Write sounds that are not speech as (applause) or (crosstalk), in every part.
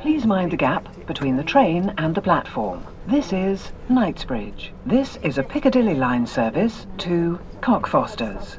Please mind the gap between the train and the platform. This is Knightsbridge. This is a Piccadilly line service to Cockfosters.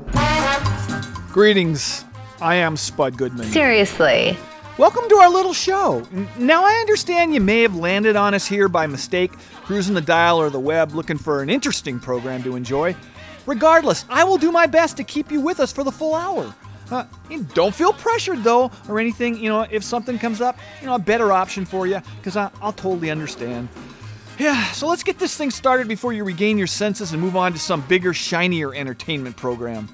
Greetings. I am Spud Goodman. Seriously. Welcome to our little show. Now, I understand you may have landed on us here by mistake, cruising the dial or the web looking for an interesting program to enjoy. Regardless, I will do my best to keep you with us for the full hour. Uh, don't feel pressured though, or anything. You know, if something comes up, you know, a better option for you, because I'll totally understand. Yeah, so let's get this thing started before you regain your senses and move on to some bigger, shinier entertainment program.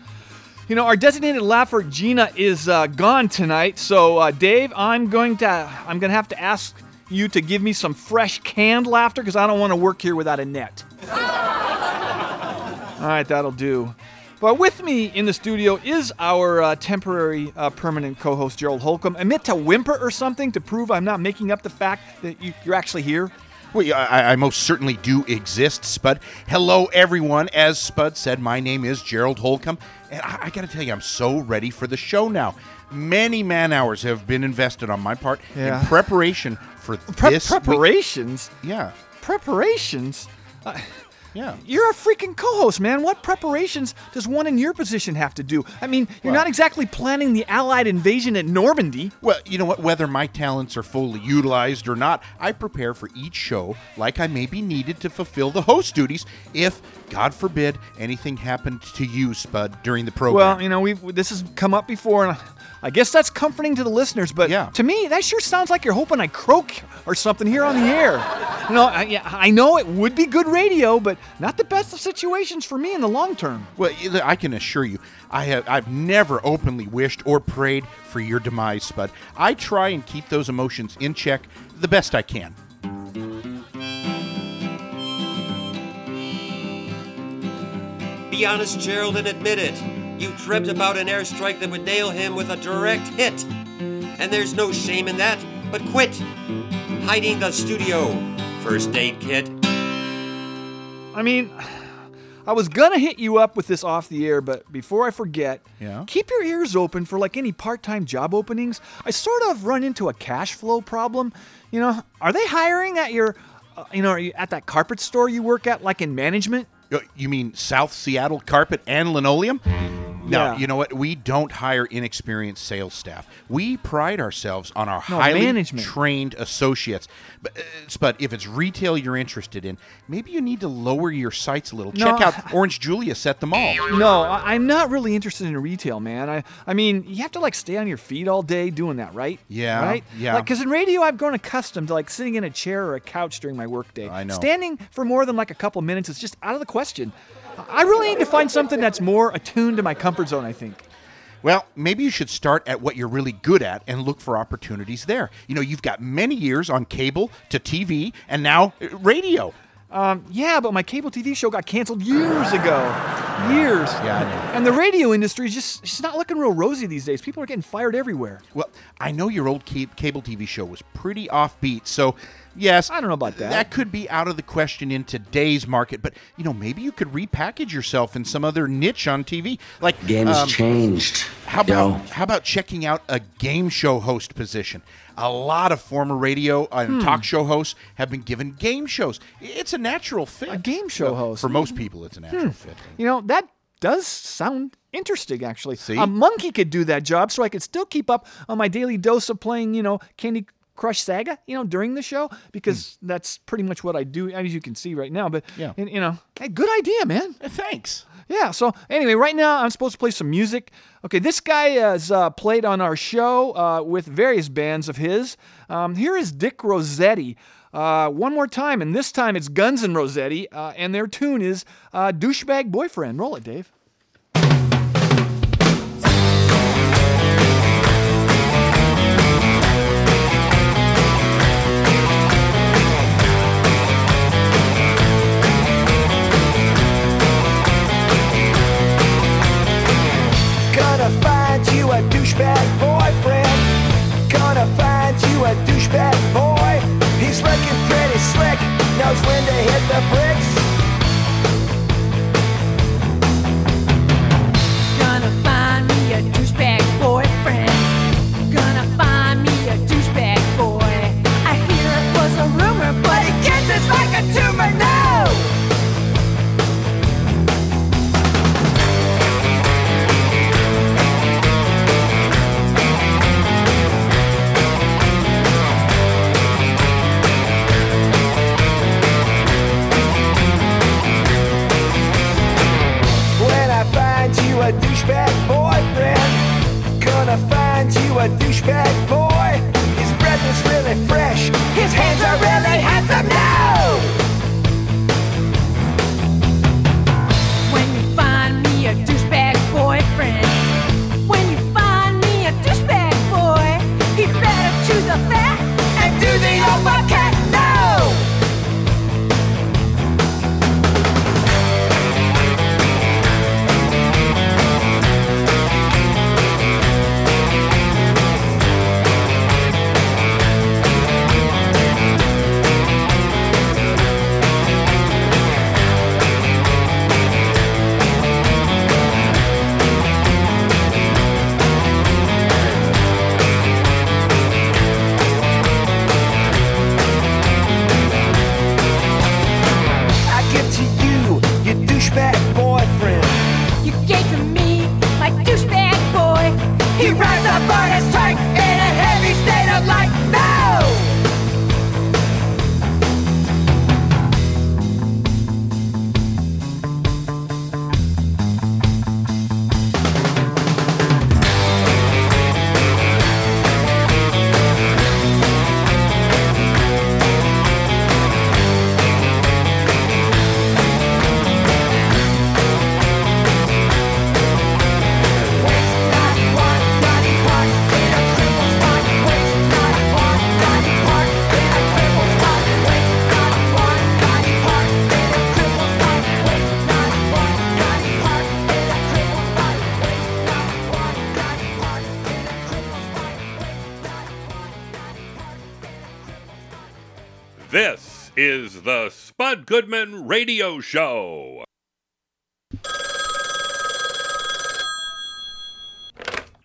You know, our designated laugher Gina is uh, gone tonight, so uh, Dave, I'm going to I'm going to have to ask you to give me some fresh canned laughter because I don't want to work here without a net. (laughs) All right, that'll do. But with me in the studio is our uh, temporary uh, permanent co-host Gerald Holcomb. Admit to whimper or something to prove I'm not making up the fact that you, you're actually here. Well, I, I most certainly do exist, Spud. Hello, everyone. As Spud said, my name is Gerald Holcomb, and I, I got to tell you, I'm so ready for the show now. Many man hours have been invested on my part Yeah. in preparation for Pre- this. week- preparations. Yeah, Preparations. Yeah. You're a freaking co-host, man. What preparations does one in your position have to do? I mean, you're Well- not exactly planning the Allied invasion at Normandy. Well, you know what? Whether my talents are fully utilized or not, I prepare for each show like I may be needed to fulfill the host duties if, God forbid, anything happened to you, Spud, during the program. Well, you know, we've this has come up before, and I guess that's comforting to the listeners. But Yeah. to me, that sure sounds like you're hoping I croak or something here on the air. (laughs) You know, I, yeah, I know it would be good radio, but not the best of situations for me in the long term. Well, I can assure you, I have I've never openly wished or prayed for your demise, Spud. I try and keep those emotions in check the best I can. Be honest, Gerald, and admit it. You dreamt about an airstrike that would nail him with a direct hit. And there's no shame in that, but quit hiding the studio. First aid kit. I mean, I was gonna hit you up with this off the air, but before I forget, Yeah? keep your ears open for like any part-time job openings. I sort of run into a cash flow problem. You know, are they hiring at your, uh, you know, are you at that carpet store you work at, like in management? Uh, You mean South Seattle carpet and linoleum? No, Yeah. you know what? We don't hire inexperienced sales staff. We pride ourselves on our No, highly management. trained associates. But, uh, Spud, if it's retail you're interested in, maybe you need to lower your sights a little. No, Check out Orange Julius at the mall. No, I- I'm not really interested in retail, man. I, I mean, you have to like stay on your feet all day doing that, right? Yeah, Right? yeah. Because in radio, I've grown accustomed to like sitting in a chair or a couch during my workday. I know. Standing for more than like a couple minutes is just out of the question. I really need to find something that's more attuned to my comfort zone. I think. Well, maybe you should start at what you're really good at and look for opportunities there. You know, you've got many years on cable to TV and now uh, radio. Um, yeah, but my cable TV show got canceled years ago. Years. Yeah, I know. And the radio industry is just it's not looking real rosy these days. People are getting fired everywhere. Well, I know your old cable TV show was pretty offbeat, so Yes, I don't know about that. That could be out of the question in today's market, but you know, maybe you could repackage yourself in some other niche on TV. Like Game's um, changed. How about yo. how about checking out a game show host position? A lot of former radio and Hmm. talk show hosts have been given game shows. It's a natural fit. A game show host. for most people. It's a natural fit. You know, that does sound interesting, actually. See? A monkey could do that job so I could still keep up on my daily dose of playing, you know, Candy Crush Saga, you know, during the show, because that's pretty much what I do, as you can see right now. But. Yeah. and, you know, hey, good idea, man. Thanks. Yeah, so anyway, right now I'm supposed to play some music. Okay, this guy has uh, played on our show uh, with various bands of his. Um, here is Dick Rossetti. Uh, one more time, and this time it's Guns and Rossetti, uh, and their tune is uh, Douchebag Boyfriend. Roll it, Dave. To hit a Goodman Radio Show.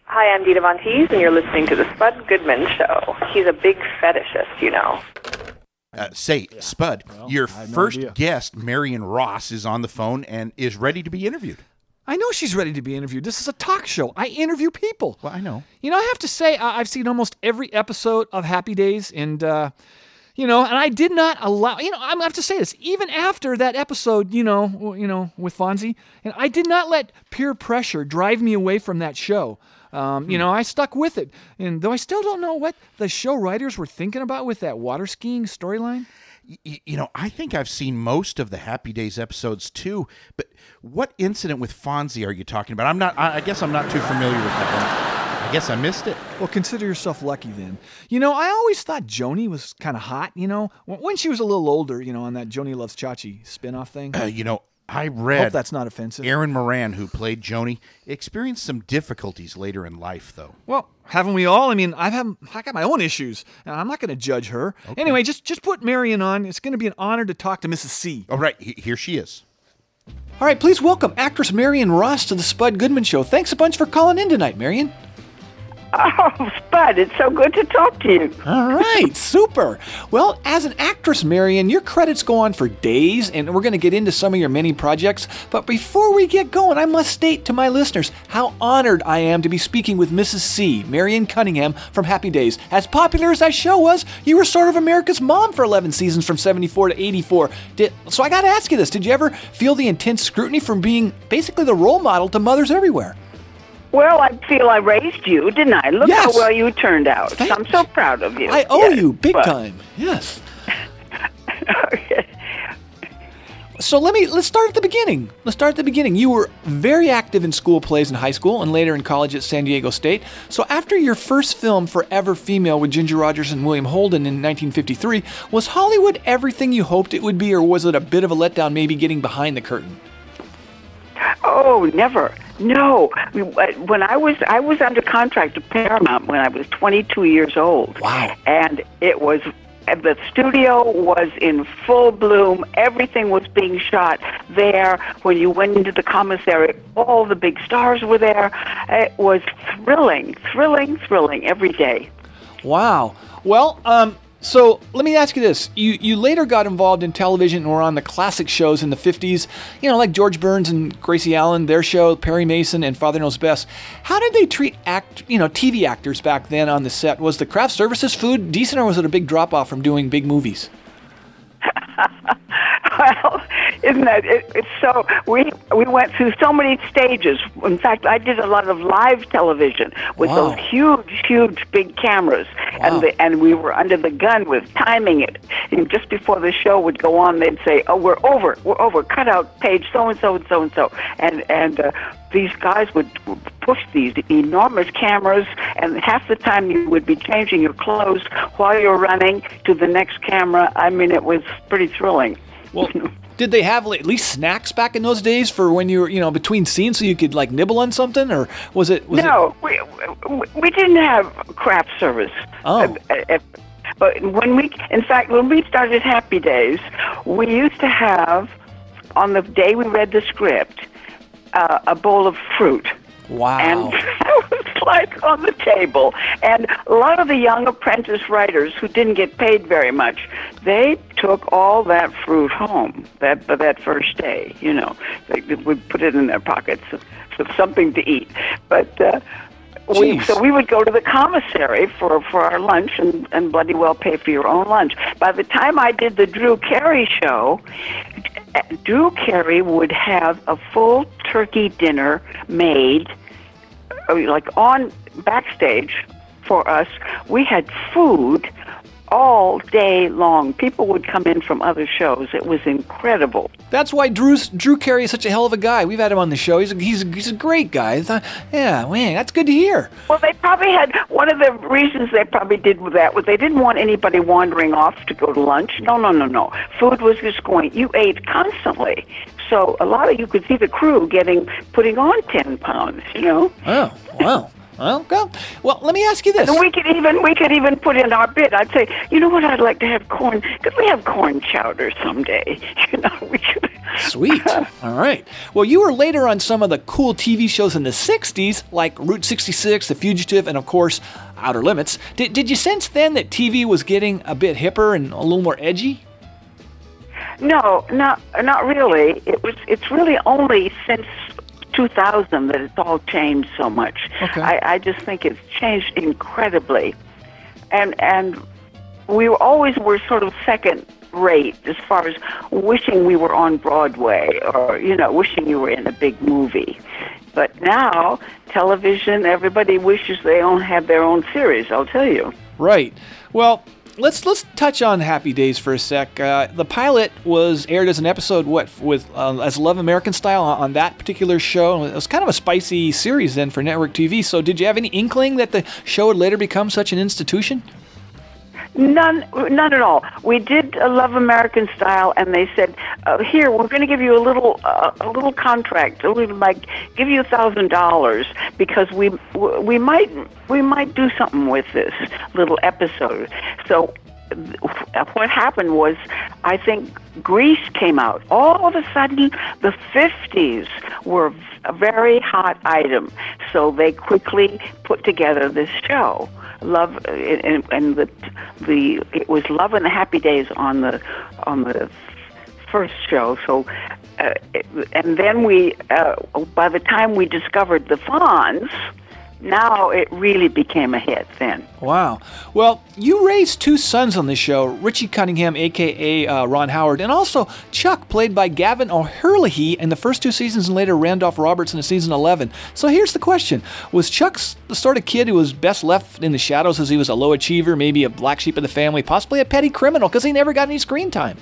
Hi, I'm Dita Von Teese, and you're listening to the Spud Goodman Show. He's a big fetishist, you know. Uh, say, Spud, your I no first idea. guest, Marion Ross, is on the phone and is ready to be interviewed. I know she's ready to be interviewed. This is a talk show. I interview people. Well, I know. You know, I have to say, I- I've seen almost every episode of Happy Days, and uh, you know, and I did not allow. You know, I'm gonna have to say this. Even after that episode, you know, you know, with Fonzie, and I did not let peer pressure drive me away from that show. Um, you know, I stuck with it, and though I still don't know what the show writers were thinking about with that water skiing storyline. You know, I think I've seen most of the Happy Days episodes too. But what incident with Fonzie are you talking about? I'm not. I, I guess I'm not too familiar with that one. I guess I missed it. Well, consider yourself lucky then. You know, I always thought Joanie was kind of hot, you know, when when she was a little older, you know, on that Joanie Loves Chachi spin-off thing. Uh, (clears throat) you know, I read. Hope read that's not offensive. Erin Moran, who played Joanie, experienced some difficulties later in life, though. Well, haven't we all? I mean, I've had, I got my own issues. and I'm not going to judge her. Anyway, just just put Marion on. It's going to be an honor to talk to Mrs. C. All right, he- here she is. All right, please welcome actress Marion Ross to the Spud Goodman Show. Thanks a bunch for calling in tonight, Marion. Oh, Spud, it's so good to talk to you. All right, super. Well, as an actress, Marion, your credits go on for days, and we're going to get into some of your many projects. But before we get going, I must state to my listeners how honored I am to be speaking with Mrs. C, Marion Cunningham from Happy Days. As popular as that show was, you were sort of America's mom for 11 seasons from 74 to 84. Did, so I got to ask you this Did you ever feel the intense scrutiny from being basically the role model to mothers everywhere? Well, I feel I raised you, didn't I? Look Yes. how well you turned out. Thank- I'm so proud of you. I owe Yes. you big Well, time. Yes. (laughs) So let me let's start at the beginning. Let's start at the beginning. You were very active in school plays in high school and later in college at San Diego State. So after your first film Forever Female with Ginger Rogers and William Holden in 1953, was Hollywood everything you hoped it would be or was it a bit of a letdown maybe getting behind the curtain? Oh, never. No. We- When I was I was under contract to Paramount when I was 22 years old. Wow. And it was the studio was in full bloom. Everything was being shot there. When you went into the commissary, all the big stars were there. It was thrilling, thrilling, thrilling every day. Wow. Well, um, so let me ask you this: you you later got involved in television and were on the classic shows in the '50s, you know, like George Burns and Gracie Allen, their show, Perry Mason and Father Knows Best. How did they treat act, you know, TV actors back then on the set? Was the craft services food decent, or was it a big drop off from doing big movies? (laughs) Well, isn't that it, it's so? We we went through so many stages. In fact, I did a lot of live television with Wow. those huge, huge, big cameras, Wow. and the, and we were under the gun with timing it. And just before the show would go on, they'd say, "Oh, we're over, we're over. Cut out page so and so and so and so," and and. Uh, these guys would push these enormous cameras, and half the time you would be changing your clothes while you're running to the next camera. I mean, it was pretty thrilling. Well, (laughs) did they have at least snacks back in those days for when you were, you know, between scenes, so you could like nibble on something, or was it? Was no, we, we we didn't have craft service. Oh. But when we, in fact, when we started Happy Days, we used to have, on the day we read the script, uh, a bowl of fruit. Wow. (laughs) And that was like on the table. And a lot of the young apprentice writers who didn't get paid very much, they took all that fruit home that that first day. You know, they would put it in their pockets for something to eat. But uh, we, so we would go to the commissary for for our lunch and and bloody well pay for your own lunch. By the time I did the Drew Carey show, Drew Carey would have a full turkey dinner made, like on backstage for us. We had food all day long. People would come in from other shows. It was incredible. That's why Drew's Drew Carey is such a hell of a guy. We've had him on the show. He's a, he's a, he's a great guy. Thought, yeah, man, that's good to hear. Well, they probably had one of the reasons they probably did that was they didn't want anybody wandering off to go to lunch. No, no, no, no. Food was just going. You ate constantly, so a lot of you could see the crew getting putting on ten pounds. You know. Oh, wow. Well, go. Well, let me ask you this. We could even we could even put in our bid. I'd say, you know what? I'd like to have corn. Could we have corn chowder someday? (laughs) You know, we could. Sweet. (laughs) All right. Well, you were later on some of the cool TV shows in the 60s, like Route 66, The Fugitive, and of course, Outer Limits. Did, did you sense then that TV was getting a bit hipper and a little more edgy? No, not not really. It was. It's really only since 2000 that it's all changed so much. Okay. I, I just think it's changed incredibly, and and we were always were sort of second rate as far as wishing we were on Broadway or you know wishing you were in a big movie. But now television, everybody wishes they own have their own series. I'll tell you. Right. Well, let's let's touch on Happy Days for a sec. Uh, the pilot was aired as an episode, what with uh, as Love American style on, on that particular show. It was kind of a spicy series then for network TV. So, did you have any inkling that the show would later become such an institution? None, none at all. We did uh, Love American Style, and they said, uh, "Here, we're going to give you a little, uh, a little contract. We might give you a thousand dollars because we, we might, we might do something with this little episode." So, what happened was, I think Grease came out. All of a sudden, the '50s were a very hot item, so they quickly put together this show love and, and the the it was love and the happy days on the on the first show so uh, and then we uh, by the time we discovered the Fonz now it really became a hit then. Wow. Well, you raised two sons on this show Richie Cunningham, aka uh, Ron Howard, and also Chuck, played by Gavin O'Herlihy in the first two seasons, and later Randolph Roberts in season 11. So here's the question Was Chuck the sort of kid who was best left in the shadows as he was a low achiever, maybe a black sheep of the family, possibly a petty criminal because he never got any screen time?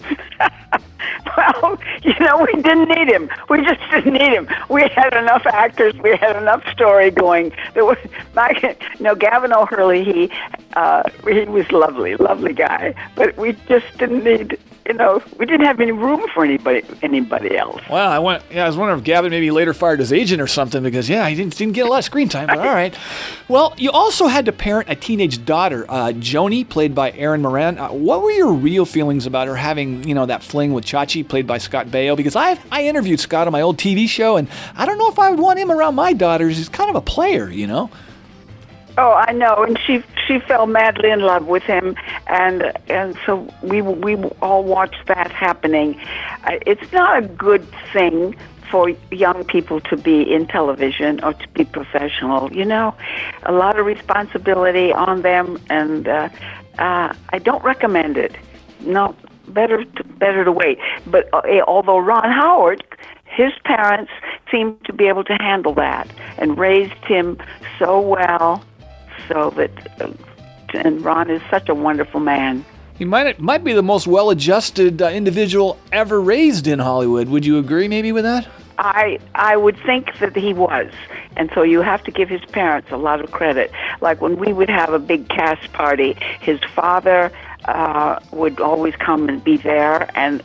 (laughs) (laughs) well, you know, we didn't need him. We just didn't need him. We had enough actors. We had enough story going. There was, know, Gavin O'Hurley. He, uh, he was lovely, lovely guy. But we just didn't need you know, we didn't have any room for anybody anybody else. Well, I went. Yeah, I was wondering if Gavin maybe later fired his agent or something because yeah, he didn't didn't get a lot of screen time. But all right. (laughs) Well, you also had to parent a teenage daughter, uh, Joanie, played by Erin Moran. Uh, what were your real feelings about her having you know that fling with Chachi, played by Scott Baio? Because I I interviewed Scott on my old TV show, and I don't know if I would want him around my daughters. He's kind of a player, you know. Oh, I know, and she she fell madly in love with him, and and so we we all watched that happening. Uh, it's not a good thing for young people to be in television or to be professional. You know, a lot of responsibility on them, and uh, uh, I don't recommend it. No, better to, better to wait. But uh, although Ron Howard his parents seemed to be able to handle that and raised him so well so that and Ron is such a wonderful man. He might might be the most well-adjusted uh, individual ever raised in Hollywood. Would you agree, maybe, with that? I I would think that he was, and so you have to give his parents a lot of credit. Like when we would have a big cast party, his father uh, would always come and be there, and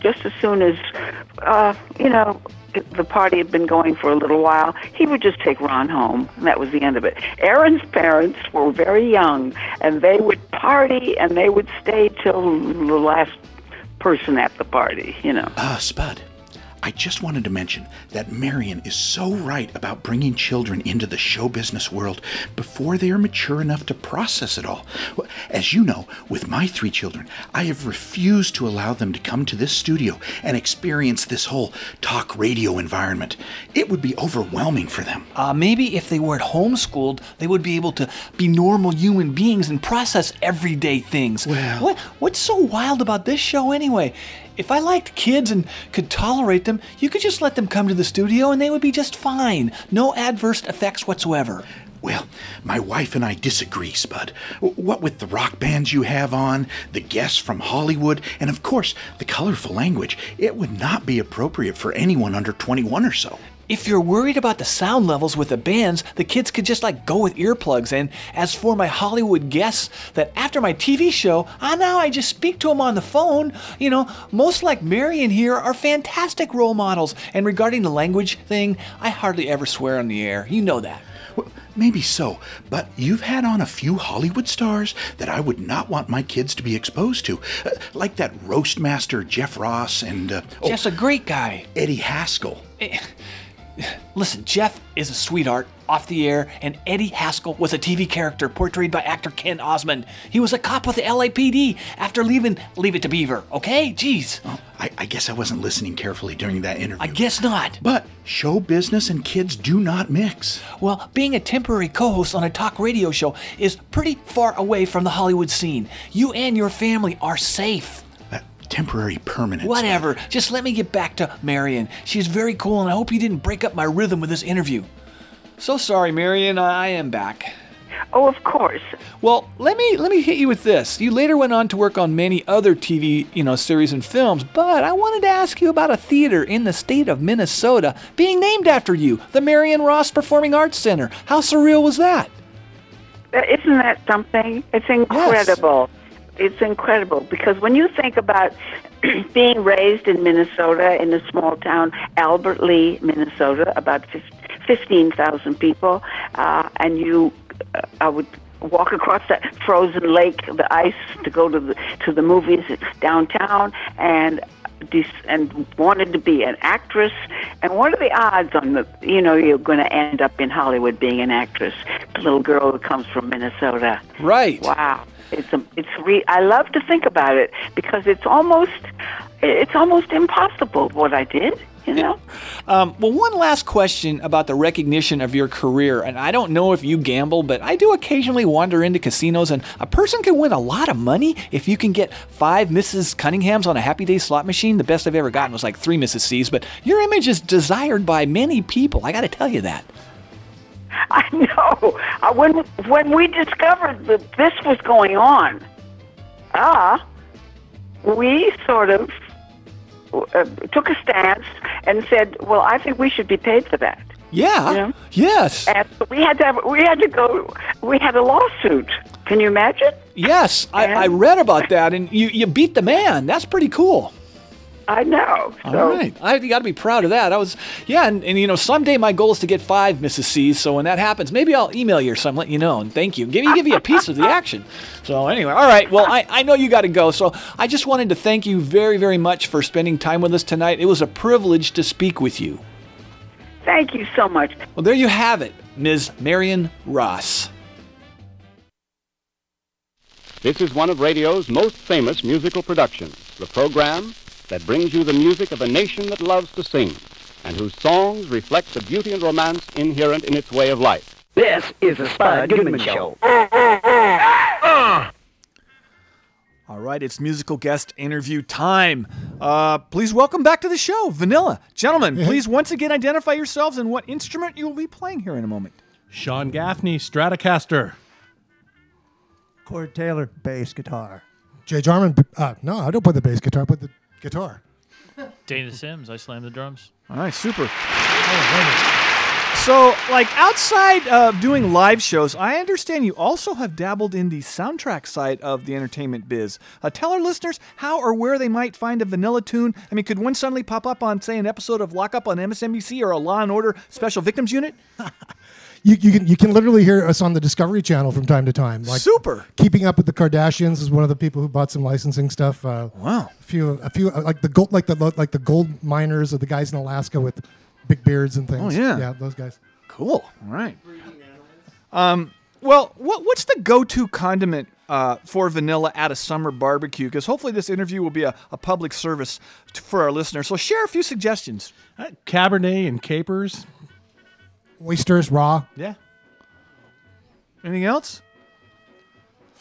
just as soon as uh, you know the party had been going for a little while, he would just take Ron home, and that was the end of it. Erin's parents were very young, and they would party, and they would stay till the last person at the party, you know. Ah, Spud. I just wanted to mention that Marion is so right about bringing children into the show business world before they are mature enough to process it all. As you know, with my three children, I have refused to allow them to come to this studio and experience this whole talk radio environment. It would be overwhelming for them. Uh, maybe if they weren't homeschooled, they would be able to be normal human beings and process everyday things. Well, what, what's so wild about this show anyway? If I liked kids and could tolerate them, you could just let them come to the studio and they would be just fine. No adverse effects whatsoever. Well, my wife and I disagree, Spud. What with the rock bands you have on, the guests from Hollywood, and of course, the colorful language, it would not be appropriate for anyone under 21 or so. If you're worried about the sound levels with the bands, the kids could just like go with earplugs. And as for my Hollywood guests, that after my TV show, I now I just speak to them on the phone. You know, most like Marion here are fantastic role models. And regarding the language thing, I hardly ever swear on the air. You know that. Well, maybe so, but you've had on a few Hollywood stars that I would not want my kids to be exposed to, uh, like that roast master Jeff Ross and uh, Jeff's oh, a great guy. Eddie Haskell. Listen, Jeff is a sweetheart off the air, and Eddie Haskell was a TV character portrayed by actor Ken Osmond. He was a cop with the LAPD after leaving Leave It to Beaver, okay? Jeez. Oh, I, I, guess I wasn't listening carefully during that interview. I guess not. But show business and kids do not mix. Well, being a temporary co host on a talk radio show is pretty far away from the Hollywood scene. You and your family are safe temporary permanence. Whatever. Just let me get back to Marion. She's very cool, and I hope you didn't break up my rhythm with this interview. So sorry, Marion. I am back. Oh, of course. Well, let me let me hit you with this. You later went on to work on many other TV, you know, series and films, but I wanted to ask you about a theater in the state of Minnesota being named after you, the Marion Ross Performing Arts Center. How surreal was that? Uh, isn't that something? It's incredible. It's incredible because when you think about (clears throat) being raised in Minnesota in a small town, Albert Lea, Minnesota, about fif- 15,000 people, uh, and you, uh, I would walk across that frozen lake, the ice, to go to the to the movies downtown, and and wanted to be an actress. And what are the odds on the you know you're going to end up in Hollywood being an actress? The little girl who comes from Minnesota. Right. Wow. It's a, it's re- I love to think about it because it's almost it's almost impossible what I did. You know. Um, well, one last question about the recognition of your career. And I don't know if you gamble, but I do occasionally wander into casinos, and a person can win a lot of money if you can get five Mrs. Cunninghams on a Happy Day slot machine. The best I've ever gotten was like three Mrs. C's, but your image is desired by many people. I got to tell you that. (laughs) I know. Uh, when when we discovered that this was going on, ah, we sort of uh, took a stance and said, "Well, I think we should be paid for that." Yeah. Yeah. Yes. And we had to have, we had to go. We had a lawsuit. Can you imagine? Yes. I, I read about that, and you, you beat the man. That's pretty cool. I know. All So right, I you got to be proud of that. I was, yeah, and, and you know, someday my goal is to get five Mrs. C's. So when that happens, maybe I'll email you or something, let you know, and thank you, give you give you a piece of the (laughs) action. So anyway, all right. Well, I, I know you got to go, so I just wanted to thank you very very much for spending time with us tonight. It was a privilege to speak with you. thank you so much. Well, there you have it, Ms. Marion Ross. This is one of radio's most famous musical productions, the program that brings you the music of a nation that loves to sing and whose songs reflect the beauty and romance inherent in its way of life. This is the Spud Goodman Show. All right, it's musical guest interview time. Uh, please welcome back to the show, Vanilla. Gentlemen, please once again identify yourselves and what instrument you will be playing here in a moment. Sean Gaffney, Stratocaster. Corey Taylor, bass guitar. Jay Jarman, uh, no, I don't play the bass guitar, I play the guitar. Dana Sims, I slam the drums. All right, super. Oh, So, like outside of doing live shows, I understand you also have dabbled in the soundtrack side of the entertainment biz. Uh, tell our listeners how or where they might find a vanilla tune. I mean, could one suddenly pop up on, say, an episode of Lock Up on MSNBC or a Law and Order Special Victims Unit? (laughs) You, you can you can literally hear us on the Discovery Channel from time to time. Like Super. Keeping up with the Kardashians is one of the people who bought some licensing stuff. Uh, wow. A few a few uh, like the gold like the like the gold miners or the guys in Alaska with big beards and things. Oh, yeah. yeah, those guys. Cool. All right. Um, well, what what's the go-to condiment uh, for vanilla at a summer barbecue? Because hopefully this interview will be a, a public service t- for our listeners. So share a few suggestions. Uh, Cabernet and capers. Oysters raw. Yeah. Anything else?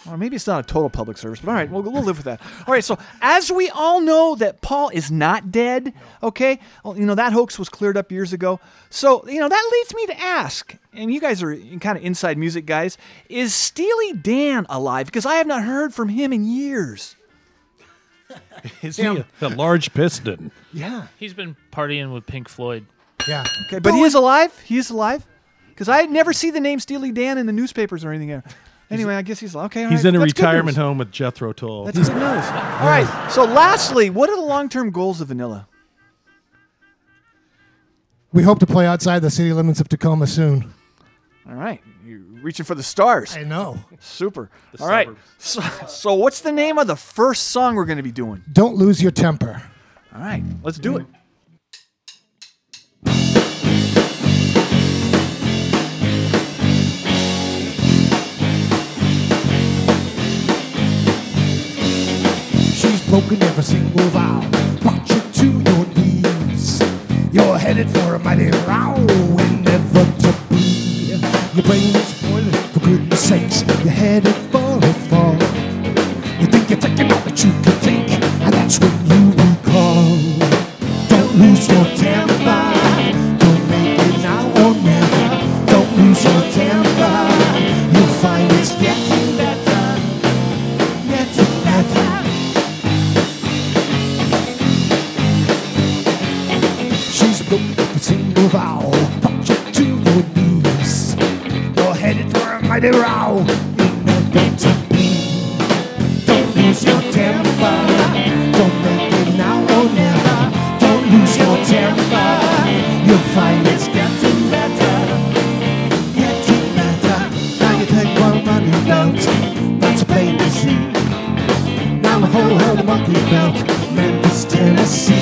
Or maybe it's not a total public service, but all right, we'll, we'll live with that. All right, so as we all know that Paul is not dead, okay? Well, you know, that hoax was cleared up years ago. So, you know, that leads me to ask, and you guys are kind of inside music guys, is Steely Dan alive? Because I have not heard from him in years. (laughs) Is he a, a large piston? Yeah. He's been partying with Pink Floyd. Yeah. Okay, but he is alive? He is alive? Because I never see the name Steely Dan in the newspapers or anything. Anyway, I guess he's okay. all He's right, in a that's good retirement news. home with Jethro Tull. That's good news. (laughs) All right. So, lastly, what are the long-term goals of Vanilla? We hope to play outside the city limits of Tacoma soon. All right, you're reaching for the stars. I know. Super. The All right. suburbs. So, so, what's the name of the first song we're going to be doing? Don't lose your temper. All right, let's do it. Broken every single vow, brought you to your knees. You're headed for a mighty row, inevitably. Your brain is boiling, for goodness sakes. You're headed for a fall. You think you're taking all that you can take, and that's when you recall. Don't lose your temper. Vow, brought you to your knees. You're headed for a mighty row. Inevitably. Don't lose your temper. Don't make it now or never. Don't lose your temper. You'll find it's getting better. Getting better. Now you take one money belt. That's plain to see. Now the whole hell monkey belt. Memphis, Tennessee.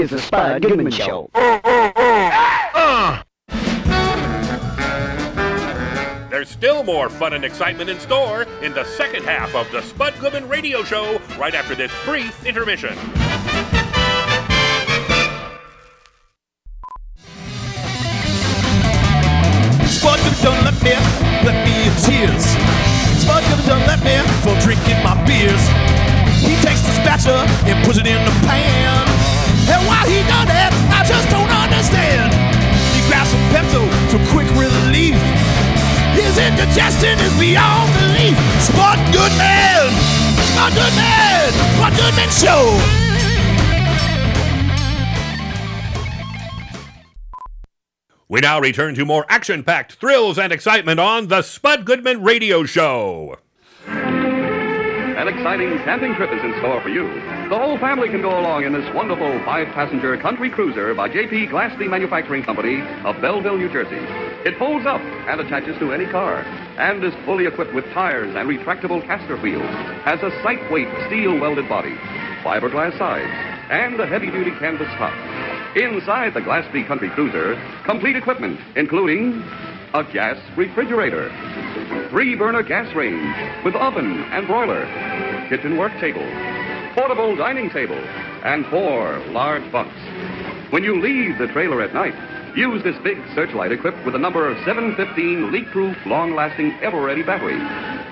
Is the Spud Goodman Show. There's still more fun and excitement in store in the second half of the Spud Goodman Radio Show right after this brief intermission. Spud could have done let me, let me in tears. Spud could have done let me for drinking my beers. He takes the spatula and puts it in the pan. And why he done that, I just don't understand. He grabs some Pepto for quick relief. His indigestion is beyond belief. Spud Goodman! Spud Goodman! Spud Goodman Show! We now return to more action packed thrills and excitement on the Spud Goodman Radio Show. An exciting camping trip is in store for you. The whole family can go along in this wonderful five-passenger country cruiser by J.P. Glassby Manufacturing Company of Belleville, New Jersey. It folds up and attaches to any car and is fully equipped with tires and retractable caster wheels, has a sight-weight steel-welded body, fiberglass sides, and a heavy-duty canvas top. Inside the Glassby Country Cruiser, complete equipment, including a gas refrigerator, three burner gas range with oven and broiler, kitchen work table, portable dining table, and four large bunks. When you leave the trailer at night, use this big searchlight equipped with a number of 715 leak proof, long lasting, ever ready battery.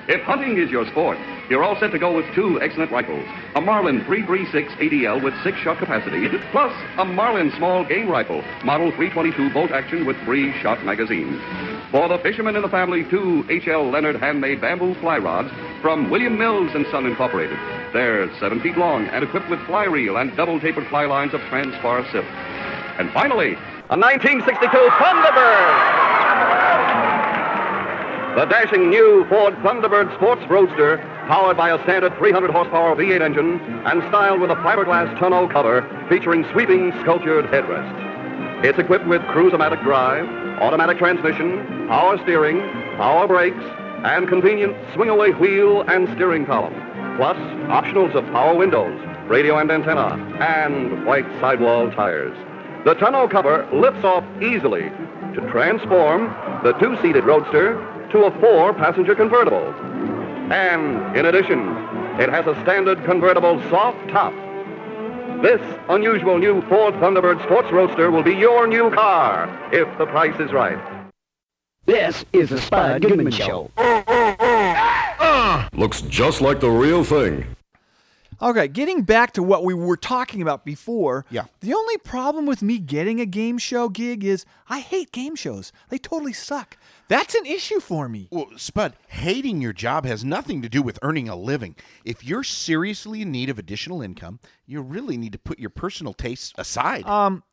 If hunting is your sport, you're all set to go with two excellent rifles a Marlin 336 ADL with six shot capacity, plus a Marlin small game rifle, model 322 bolt action with three shot magazines. For the fishermen in the family, two H.L. Leonard handmade bamboo fly rods from William Mills and Son Incorporated. They're seven feet long and equipped with fly reel and double tapered fly lines of Transpar silk. And finally, a 1962 Thunderbird. The dashing new Ford Thunderbird Sports Roadster, powered by a standard 300 horsepower V8 engine and styled with a fiberglass tonneau cover featuring sweeping sculptured headrest. It's equipped with cruise-o-matic drive, automatic transmission, power steering, power brakes, and convenient swing-away wheel and steering column. Plus, optionals of power windows, radio and antenna, and white sidewall tires. The tonneau cover lifts off easily to transform the two-seated roadster to a four-passenger convertible. And in addition, it has a standard convertible soft top. This unusual new Ford Thunderbird Sports Roadster will be your new car if the price is right. This is the Spud Goodman Show. Ah, looks just like the real thing. Okay, getting back to what we were talking about before. Yeah. The only problem with me getting a game show gig is I hate game shows. They totally suck. That's an issue for me. Well, Spud, hating your job has nothing to do with earning a living. If you're seriously in need of additional income, you really need to put your personal tastes aside. Um,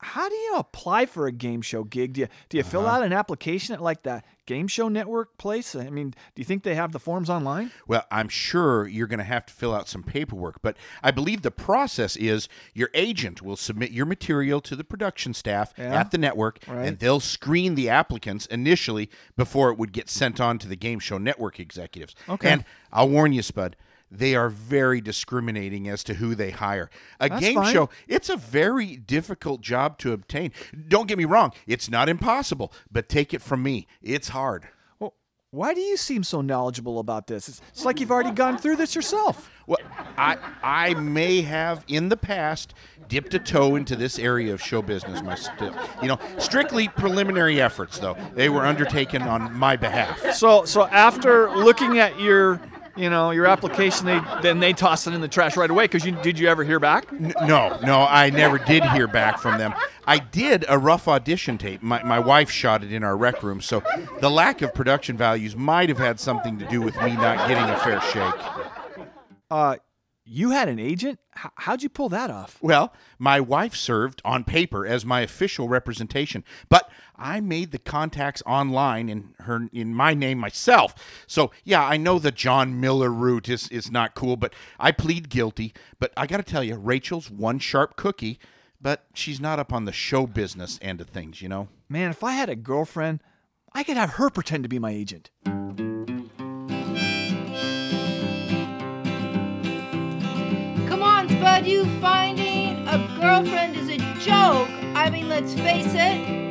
how do you apply for a game show gig? Do you do you fill uh-huh. out an application at like the game show network place? I mean, do you think they have the forms online? Well, I'm sure you're going to have to fill out some paperwork, but I believe the process is your agent will submit your material to the production staff Yeah. at the network, Right. and they'll screen the applicants initially before it would get sent on to the game show network executives. Okay. And I'll warn you, Spud. They are very discriminating as to who they hire. A That's game fine. show, it's a very difficult job to obtain. Don't get me wrong, it's not impossible, but take it from me, it's hard. Well, why do you seem so knowledgeable about this? It's, it's like you've already gone through this yourself. Well, I I may have in the past dipped a toe into this area of show business myself. Uh, you know, strictly preliminary efforts though. They were undertaken on my behalf. So so after looking at your you know your application, they then they toss it in the trash right away. Because you did you ever hear back? N- No, no, I never did hear back from them. I did a rough audition tape. My, my wife shot it in our rec room, so the lack of production values might have had something to do with me not getting a fair shake. Uh, you had an agent? H- how'd you pull that off? Well, my wife served on paper as my official representation, but I made the contacts online in her in my name myself. So yeah, I know the John Miller route is is not cool, but I plead guilty. But I got to tell you, Rachel's one sharp cookie, but she's not up on the show business end of things, you know. Man, if I had a girlfriend, I could have her pretend to be my agent. Come on, Spud, you finding a girlfriend is a joke. I mean, let's face it,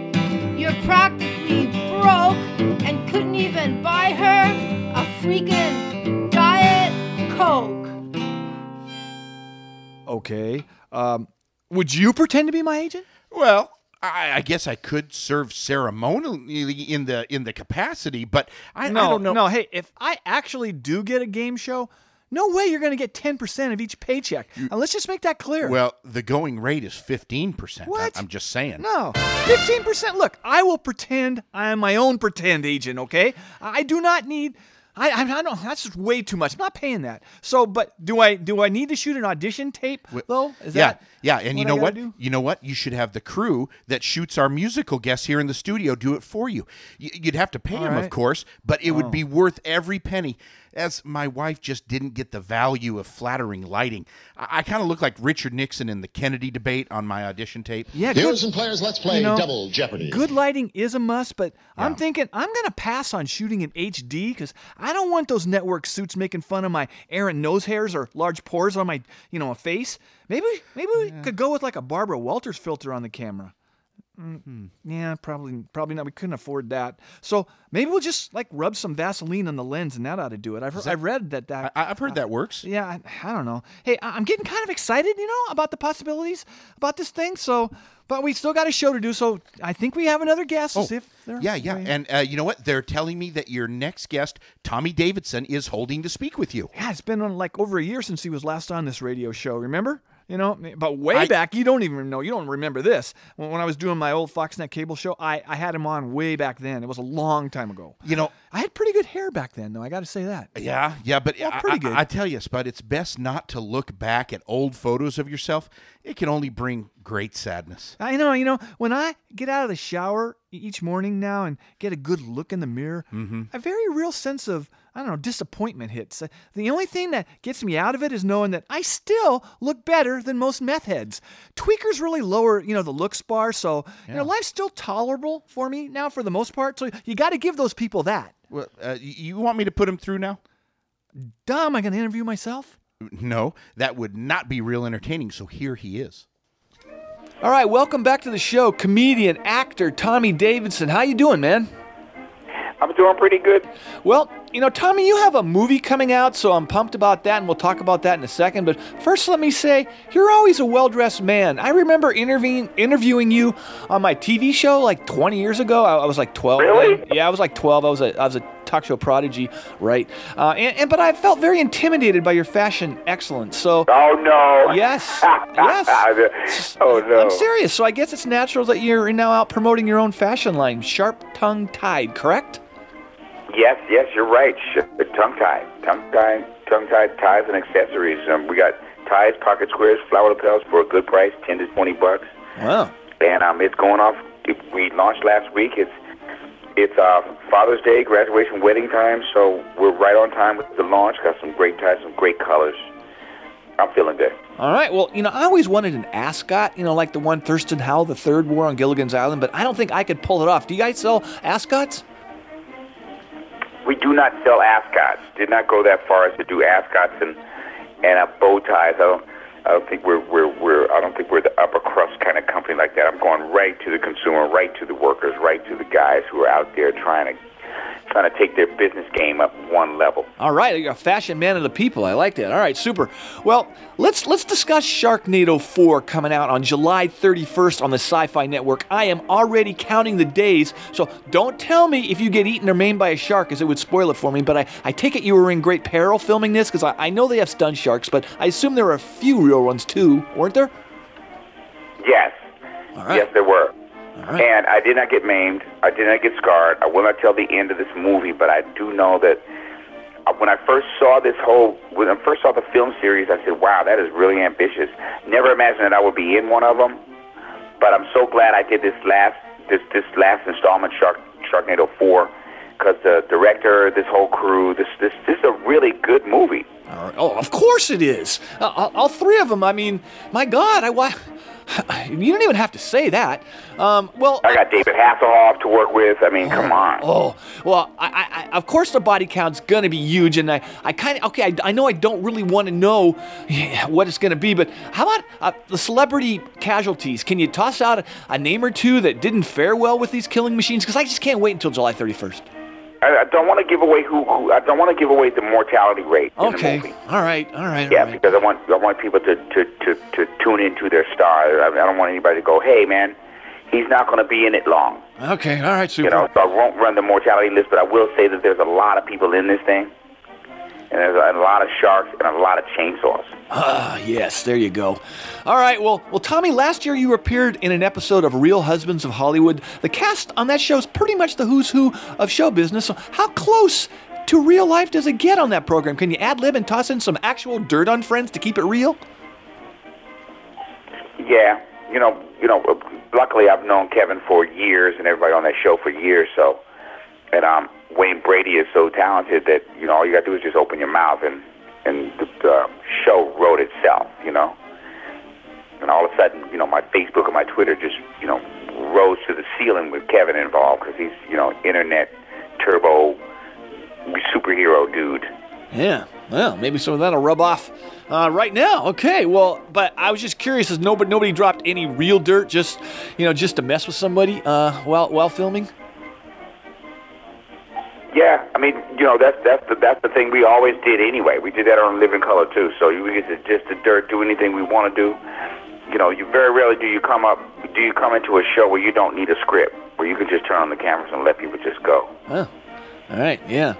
you're practically broke and couldn't even buy her a freaking Diet Coke. Okay. Um, would you pretend to be my agent? Well, I, I guess I could serve ceremonially in the in the capacity, but I, no, I don't know. No, hey, if I actually do get a game show, no way you're going to get 10% of each paycheck. And let's just make that clear. Well, the going rate is fifteen percent. What? I'm just saying. No, 15%. Look, I will pretend I am my own pretend agent, okay? I do not need. I, I, I don't. That's just way too much. I'm not paying that. So, but do I? Do I need to shoot an audition tape though? Is yeah, that? Yeah, and you know what? do? You know what? You should have the crew that shoots our musical guests here in the studio do it for you. You'd have to pay All them, of course, but it Oh. would be oh. worth every penny. As my wife just didn't get the value of flattering lighting. I, I kind of look like Richard Nixon in the Kennedy debate on my audition tape. Yeah, Viewers and players, let's play you know, Double Jeopardy. Good lighting is a must, but I'm thinking I'm going to pass on shooting in HD because I don't want those network suits making fun of my errant nose hairs or large pores on my, you know, face. Maybe maybe we could go with like a Barbara Walters filter on the camera. Mm, Yeah, probably probably not. We couldn't afford that. So maybe we'll just like rub some Vaseline on the lens, and that ought to do it. I've, heard, that- I've read that that I, I've heard that works. yeah, I, I don't know. Hey, I- I'm getting kind of excited, you know, about the possibilities about this thing. So, but we still got a show to do. So I think we have another guest. Oh, See if they're- yeah, yeah. And uh, you know what? They're telling me that your next guest, Tommy Davidson, is holding to speak with you. Yeah, it's been on like over a year since he was last on this radio show. Remember? You know, eh, but way I- back, you don't even know. You don't remember this. When, when I was doing my old Foxnet cable show, I, I had him on way back then. It was a long time ago. You know, I had pretty good hair back then, though. I got to say that. Yeah, yeah, but yeah, I- pretty good. I, tell you, Spud, it's best not to look back at old photos of yourself. It can only bring great sadness. I know, you know, when I get out of the shower each morning now and get a good look in the mirror, mm-hmm. a very real sense of, I don't know, disappointment hits. Uh, The only thing that gets me out of it is knowing that I still look better than most meth heads. Tweakers really lower, you know, the looks bar, so, you know, life's still tolerable for me now for the most part. So you got to give those people that. Well, uh, you want me to put him through now? Duh, am I going to interview myself? No, that would not be real entertaining. So here he is. All right, welcome back to the show, comedian, actor Tommy Davidson. How you doing, man? I'm doing pretty good. Well, you know, Tommy, you have a movie coming out, so I'm pumped about that, and we'll talk about that in a second. But first, let me say, you're always a well dressed man. I remember interviewing interviewing you on my TV show like 20 years ago. I, I was like 12. Really? Yeah, I was like 12. I was a, I was a talk show prodigy, right? Uh, and, and but I felt very intimidated by your fashion excellence. So. Oh no. Yes. (laughs) yes. oh no. I'm serious. So I guess it's natural that you're now out promoting your own fashion line, Sharp Tongue Tied, correct? Yes, yes, you're right. Tongue tied, tongue tied, tongue tied ties and accessories. Um, we got ties, pocket squares, flower lapels for a good price, ten to twenty bucks. Wow. and um, it's going off. We launched last week. It's it's uh, Father's Day, graduation, wedding time, so we're right on time with the launch. Got some great ties, some great colors. I'm feeling good. All right. Well, you know, I always wanted an ascot, you know, like the one Thurston Howell the third wore on Gilligan's Island, but I don't think I could pull it off. Do you guys sell ascots? We do not sell ascots. Did not go that far as to do ascots and and uh, bow ties. I don't. I don't think we're we're we're. I don't think we're the upper crust kind of company like that. I'm going right to the consumer, right to the workers, right to the guys who are out there trying to trying to take their business game up one level. All right, you're a fashion man of the people. I like that. All right, super. Well, let's let's discuss Sharknado 4 coming out on July 31st on the Syfy Network. I am already counting the days, so don't tell me if you get eaten or maimed by a shark, as it would spoil it for me. But I, I take it you were in great peril filming this, because I, I know they have stun sharks, but I assume there are a few real ones too, weren't there? Yes. Yes, there were. And I did not get maimed. I did not get scarred. I will not tell the end of this movie, but I do know that uh, when I first saw this whole, when I first saw the film series, I said, "Wow, that is really ambitious." Never imagined that I would be in one of them. But I'm so glad I did this last, this this last installment, Shark Sharknado Four, because the director, this whole crew, this this this is a really good movie. Oh, of course it is. Uh, all, all three of them. I mean, my God, I why. (sighs) You don't even have to say that. Um, well, I got David Hasselhoff to work with. I mean, come on. Oh, well, I, I, I, of course the body count's gonna be huge, and I, I kind of, okay, I, I know I don't really want to know (sighs) what it's gonna be, but how about uh, the celebrity casualties? Can you toss out a, a name or two that didn't fare well with these killing machines? Because I just can't wait until July 31st. I, I don't want to give away who, who. I don't want to give away the mortality rate. Okay, movie. all right, all right. Yeah, because I want I want people to to, to, to tune into their star. I, I don't want anybody to go, hey man, he's not going to be in it long. Okay, all right, super. You know, so I won't run the mortality list, but I will say that there's a lot of people in this thing, and there's a, a lot of sharks and a lot of chainsaws. Ah, yes, there you go. All right, well, well, Tommy, last year you appeared in an episode of Real Husbands of Hollywood. The cast on that show is pretty much the who's who of show business. So, how close to real life does it get on that program? Can you ad lib and toss in some actual dirt on friends to keep it real? Yeah, you know, you know. Luckily, I've known Kevin for years, and everybody on that show for years. So, and um, Wayne Brady is so talented that you know all you got to do is just open your mouth, and and the, the show wrote itself. You know, and all of a sudden, you know, my Facebook and my Twitter just you know rose to the ceiling with Kevin involved because he's you know internet turbo superhero dude. Yeah, well, maybe some of that'll rub off uh, right now. Okay, well, but I was just curious, as nobody nobody dropped any real dirt, just you know, just to mess with somebody uh, while while filming. Yeah, I mean, you know, that's that's the that's the thing we always did anyway. We did that on Living Color too. So you get to just the dirt, do anything we want to do. You know, you very rarely do you come up do you come into a show where you don't need a script, where you can just turn on the cameras and let people just go. All right, yeah.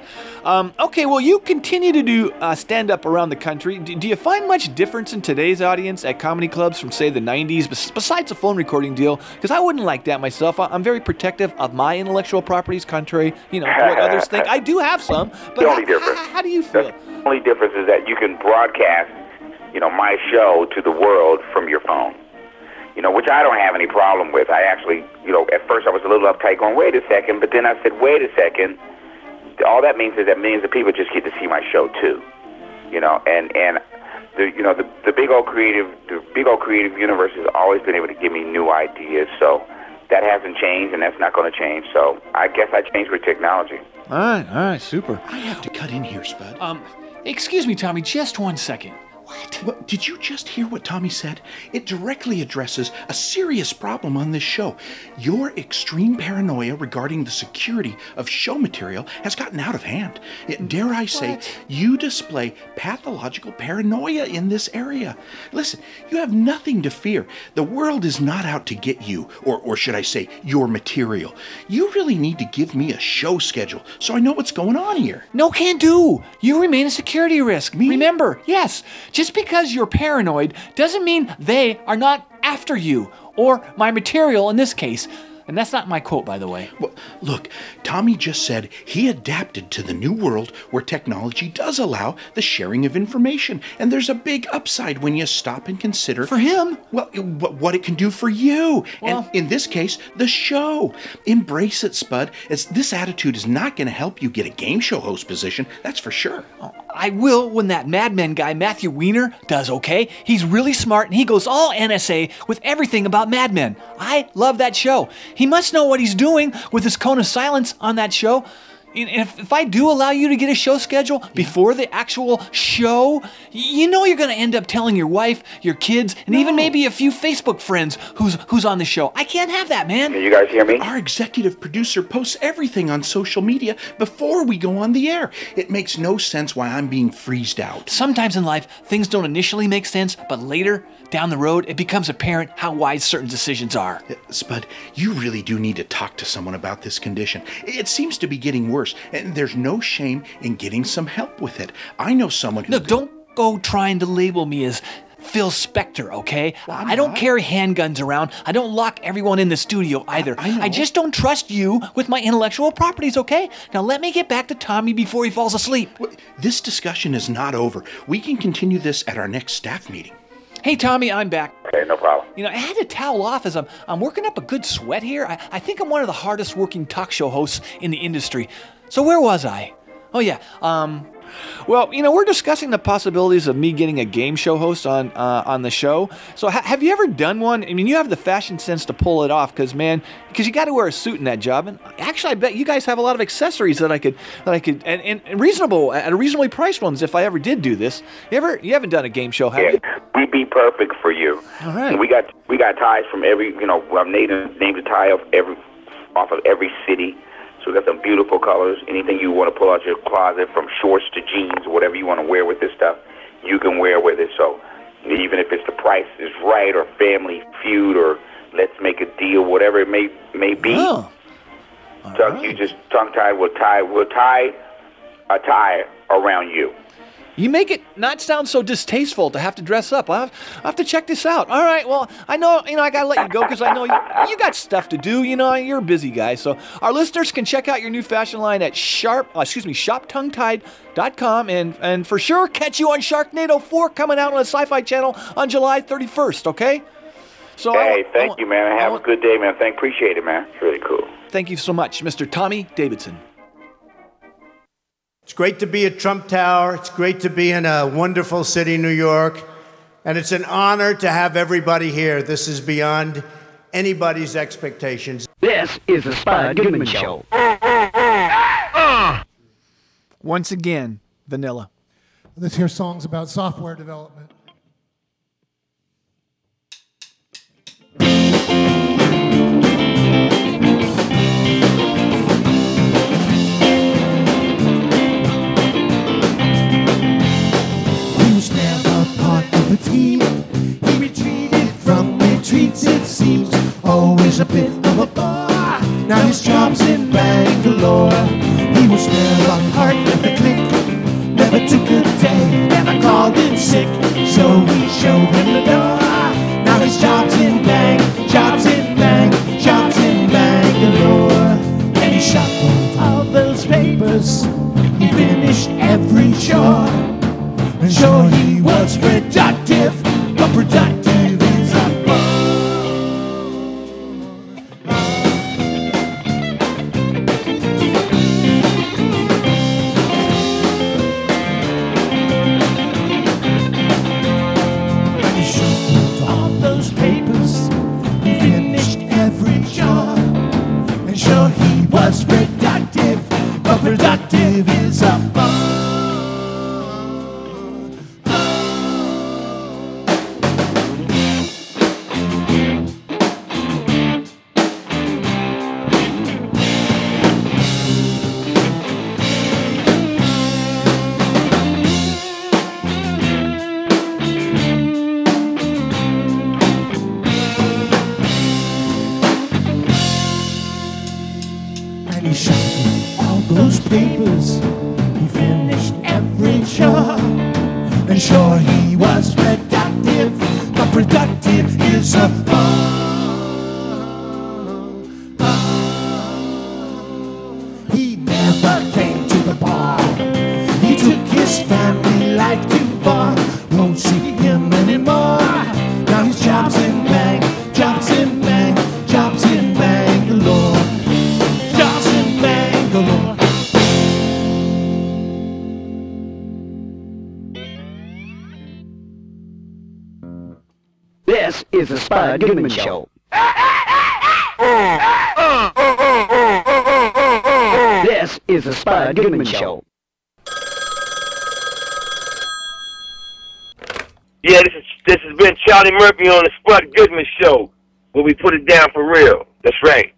Um, okay, well, you continue to do uh, stand up around the country. Do, do you find much difference in today's audience at comedy clubs from, say, the 90s, bes- besides a phone recording deal? Because I wouldn't like that myself. I- I'm very protective of my intellectual properties, contrary, you know, to what others think. I do have some, (laughs) but the only how, difference. how do you feel? The only difference is that you can broadcast, you know, my show to the world from your phone. You know, which I don't have any problem with. I actually, you know, at first I was a little uptight, going, "Wait a second, but then I said, "Wait a second. All that means is that millions of people just get to see my show too. You know, and and the you know the the big old creative the big old creative universe has always been able to give me new ideas. So that hasn't changed, and that's not going to change. So I guess I changed with technology. All right, all right, super. I have to cut in here, Spud. Um, excuse me, Tommy, just one second. What? Did you just hear what Tommy said? It directly addresses a serious problem on this show. Your extreme paranoia regarding the security of show material has gotten out of hand. It- dare I say, you display pathological paranoia in this area. Listen, you have nothing to fear. The world is not out to get you, or, or should I say, your material. You really need to give me a show schedule so I know what's going on here. No can do. You remain a security risk. Remember, yes, just because you're paranoid doesn't mean they are not after you or my material in this case. And that's not my quote, by the way. Well, look, Tommy just said he adapted to the new world where technology does allow the sharing of information, and there's a big upside when you stop and consider for him. Well, what, what it can do for you, and in this case, the show. Embrace it, Spud. As this attitude is not going to help you get a game show host position. That's for sure. Oh, I will when that Mad Men guy, Matthew Weiner, does, okay? He's really smart and he goes all NSA with everything about Mad Men. I love that show. He must know what he's doing with his cone of silence on that show. And If, if I do allow you to get a show schedule before the actual show, you know you're going to end up telling your wife, your kids, and even maybe a few Facebook friends who's who's on the show. I can't have that, man. Can you guys hear me? Our executive producer posts everything on social media before we go on the air. It makes no sense why I'm being freezed out. Sometimes in life, things don't initially make sense, but later, down the road, it becomes apparent how wise certain decisions are. Spud, you really do need to talk to someone about this condition. It seems to be getting worse, and there's no shame in getting some help with it. I know someone who. No, don't go trying to label me as Phil Spector, okay? I don't carry handguns around. I don't lock everyone in the studio either. I, just don't trust you with my intellectual properties, okay? Now let me get back to Tommy before he falls asleep. This discussion is not over. We can continue this at our next staff meeting. Hey, Tommy, I'm back. Okay, no problem. You know, I had to towel off as I'm, I'm working up a good sweat here. I, I think I'm one of the hardest working talk show hosts in the industry. So where was I? Oh yeah, um, well, you know, we're discussing the possibilities of me getting a game show host on uh, on the show. So ha- have you ever done one? I mean, you have the fashion sense to pull it off, because man, because you got to wear a suit in that job. And actually, I bet you guys have a lot of accessories that I could that I could and, and, and reasonable at reasonably priced ones if I ever did do this. You ever you haven't done a game show, have you? We'd be perfect for you. All right. And we got we got ties from every you know I've named named a tie of every off of every city. So we got some beautiful colors. Anything you want to pull out your closet, from shorts to jeans, whatever you want to wear with this stuff, you can wear with it. So even if it's the price is right, or Family Feud, or Let's Make a Deal, whatever it may may be. Oh. so you just tongue tied. We'll tie. We'll tie a tie around you. You make it not sound so distasteful to have to dress up. I'll have, I'll have to check this out. All right. Well, I know you know I gotta let you go because I know you, you got stuff to do. You know you're a busy guy. So our listeners can check out your new fashion line at sharp. Uh, excuse me, shoptonguetied.com and and for sure catch you on Sharknado 4 coming out on the Syfy Channel on July 31st. Okay. So hey, wa- I thank wa- you, man. Have wa- a good day, man. Thank, appreciate it, man. It's really cool. Thank you so much, Mr. Tommy Davidson. It's great to be at Trump Tower. It's great to be in a wonderful city, New York. And it's an honor to have everybody here. This is beyond anybody's expectations. This is the Spud Goodman Show. Once again, vanilla. Let's hear songs about software development. Of. He retreated from retreats, it seems. Always a bit of a bar. Now his job's in Bangalore. He was never part of the clique. Never took a day, never called in sick. So we showed him the door. Now his job's in Bang, job's in Bang, job's in Bangalore. And he shuffled all those papers. He finished every chore. And sure he was productive, but is the Spud Goodman Show. This is the Spud Goodman Show. Yeah, this is this has been Charlie Murphy on the Spud Goodman Show, where we put it down for real. That's right.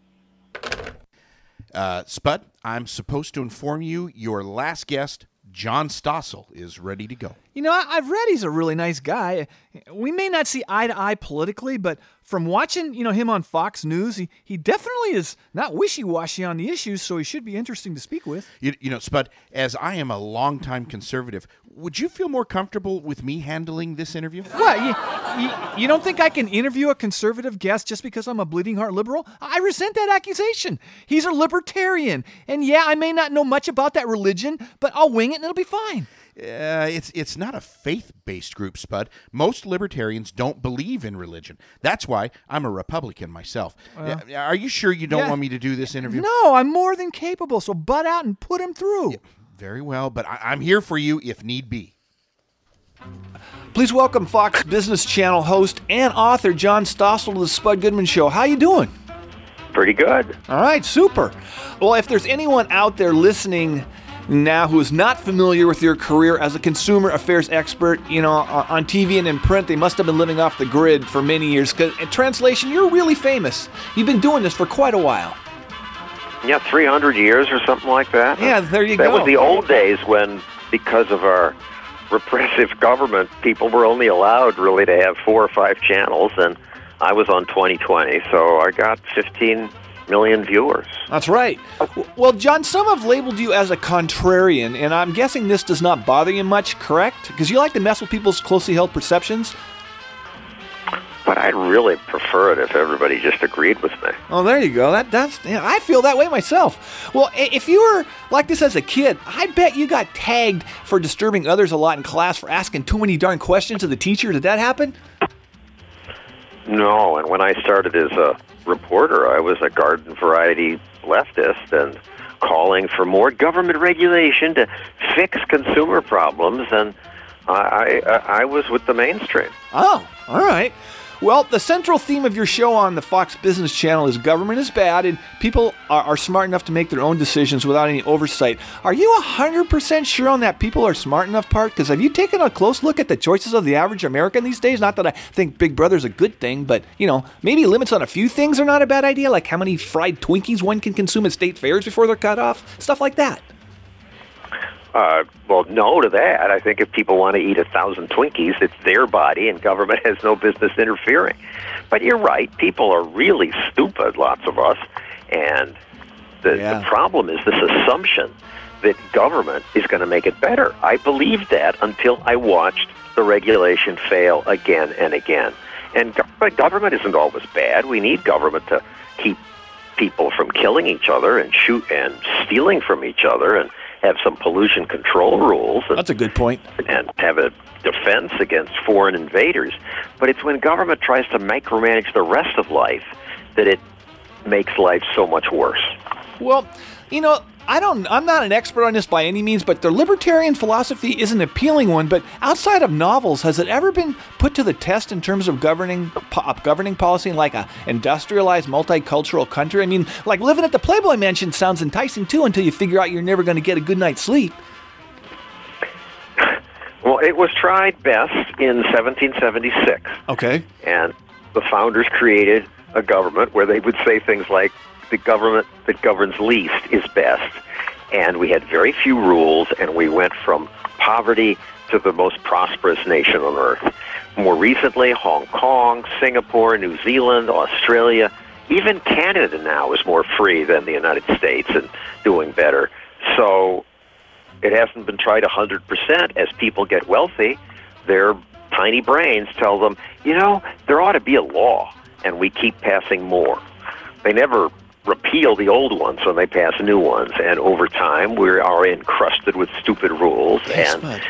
Uh, Spud, I'm supposed to inform you your last guest, John Stossel, is ready to go. You know, I- I've read he's a really nice guy. We may not see eye to eye politically, but from watching, you know, him on Fox News, he, he definitely is not wishy-washy on the issues, so he should be interesting to speak with. You, you know, Spud, as I am a longtime conservative, would you feel more comfortable with me handling this interview? What? You, you, you don't think I can interview a conservative guest just because I'm a bleeding heart liberal? I resent that accusation. He's a libertarian. And yeah, I may not know much about that religion, but I'll wing it and it'll be fine. Uh, it's it's not a faith-based group, Spud. Most libertarians don't believe in religion. That's why I'm a Republican myself. Well, Uh, are you sure you don't yeah. want me to do this interview? No, I'm more than capable, so butt out and put him through. Very well, but I, I'm here for you if need be. Please welcome Fox Business Channel host and author John Stossel to the Spud Goodman Show. How you doing? Pretty good. All right, super. Well, if there's anyone out there listening now who is not familiar with your career as a consumer affairs expert, you know, uh, on on TV and in print, they must have been living off the grid for many years. Because uh, in translation, you're really famous. You've been doing this for quite a while. Yeah, 300 years or something like that. Yeah, there you that go. That was the old days when, because of our (laughs) repressive government, people were only allowed really to have four or five channels, and I was on 2020, so I got 15 million viewers. That's right. Well, John, some have labeled you as a contrarian, and I'm guessing this does not bother you much, correct? Because you like to mess with people's closely held perceptions. But I'd really prefer it if everybody just agreed with me. Oh, there you go. That that's yeah, I feel that way myself. Well, if you were like this as a kid, I bet you got tagged for disturbing others a lot in class for asking too many darn questions to the teacher. Did that happen? No, and when I started as a reporter, I was a garden variety leftist and calling for more government regulation to fix consumer problems, and I, I, I was with the mainstream. Oh, all right. Well, the central theme of your show on the Fox Business Channel is government is bad and people are, are smart enough to make their own decisions without any oversight. Are you 100% sure on that people are smart enough part? Because have you taken a close look at the choices of the average American these days? Not that I think Big Brother's a good thing, but, you know, maybe limits on a few things are not a bad idea, like how many fried Twinkies one can consume at state fairs before they're cut off, stuff like that. Uh, well, no to that. I think if people want to eat a thousand Twinkies, it's their body, and government (laughs) has no business interfering. But you're right. People are really stupid, lots of us, and the, the problem is this assumption that government is going to make it better. I believed that until I watched the regulation fail again and again. And gov- government isn't always bad. We need government to keep people from killing each other and shoot and stealing from each other and have some pollution control rules. And, That's a good point. And have a defense against foreign invaders. But it's when government tries to micromanage the rest of life that it makes life so much worse. Well, you know, I don't. I'm not an expert on this by any means, but the libertarian philosophy is an appealing one. But outside of novels, has it ever been put to the test in terms of governing po- uh, governing policy in like a industrialized, multicultural country? I mean, like living at the Playboy Mansion sounds enticing too, until you figure out you're never going to get a good night's sleep. Well, it was tried best in 1776. Okay. And the founders created a government where they would say things like, the government that governs least is best. And we had very few rules, and we went from poverty to the most prosperous nation on earth. More recently, Hong Kong, Singapore, New Zealand, Australia, even Canada now is more free than the United States and doing better. So it hasn't been tried 100%. As people get wealthy, their tiny brains tell them, you know, there ought to be a law, and we keep passing more. They never repeal the old ones when they pass new ones, and over time, we are encrusted with stupid rules. Yes, and Bud.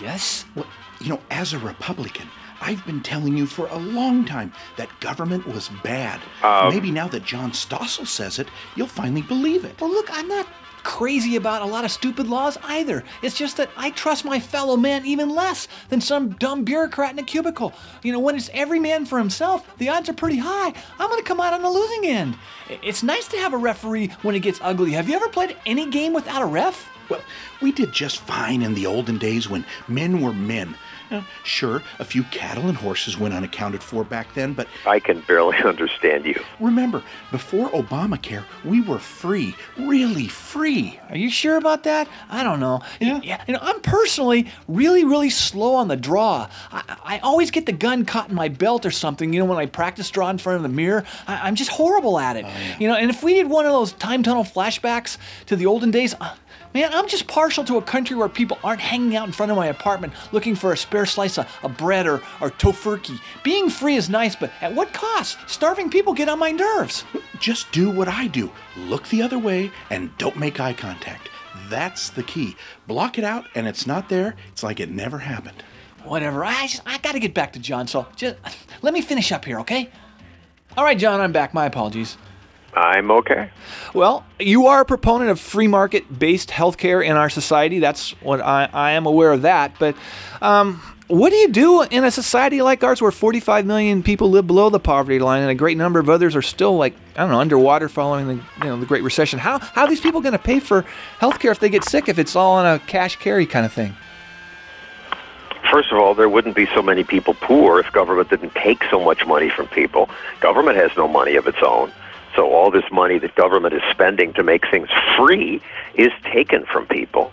Yes? Well, you know, as a Republican, I've been telling you for a long time that government was bad. Um, Maybe now that John Stossel says it, you'll finally believe it. Well, look, I'm not crazy about a lot of stupid laws either. It's just that I trust my fellow man even less than some dumb bureaucrat in a cubicle. You know, when it's every man for himself, the odds are pretty high. I'm going to come out on the losing end. It's nice to have a referee when it gets ugly. Have you ever played any game without a ref? Well, we did just fine in the olden days when men were men. Uh, sure, a few cattle and horses went unaccounted for back then, but I can barely (laughs) understand you. remember, before Obamacare, we were free, really free. Are you sure about that? I don't know. Yeah. yeah you know, I'm personally really, really slow on the draw. I, I always get the gun caught in my belt or something, you know, when I practice draw in front of the mirror. I, I'm just horrible at it. Oh, yeah. You know, and if we did one of those time tunnel flashbacks to the olden days, uh, man, I'm just partial to a country where people aren't hanging out in front of my apartment looking for a spare slice of, of bread or, or Tofurky. Being free is nice, but at what cost? Starving people get on my nerves. Just do what I do look the other way and don't make eye contact. That's the key. Block it out, and it's not there. It's like it never happened. Whatever. I, just, I gotta get back to John, so just let me finish up here, okay? All right, John, I'm back. My apologies. I'm okay. Well, you are a proponent of free market based healthcare in our society. That's what I, I am aware of that. But um, what do you do in a society like ours where 45 million people live below the poverty line and a great number of others are still like, I don't know, underwater following the, you know, the Great Recession? How, how are these people going to pay for healthcare if they get sick if it's all on a cash carry kind of thing? First of all, there wouldn't be so many people poor if government didn't take so much money from people. Government has no money of its own. So all this money that government is spending to make things free is taken from people.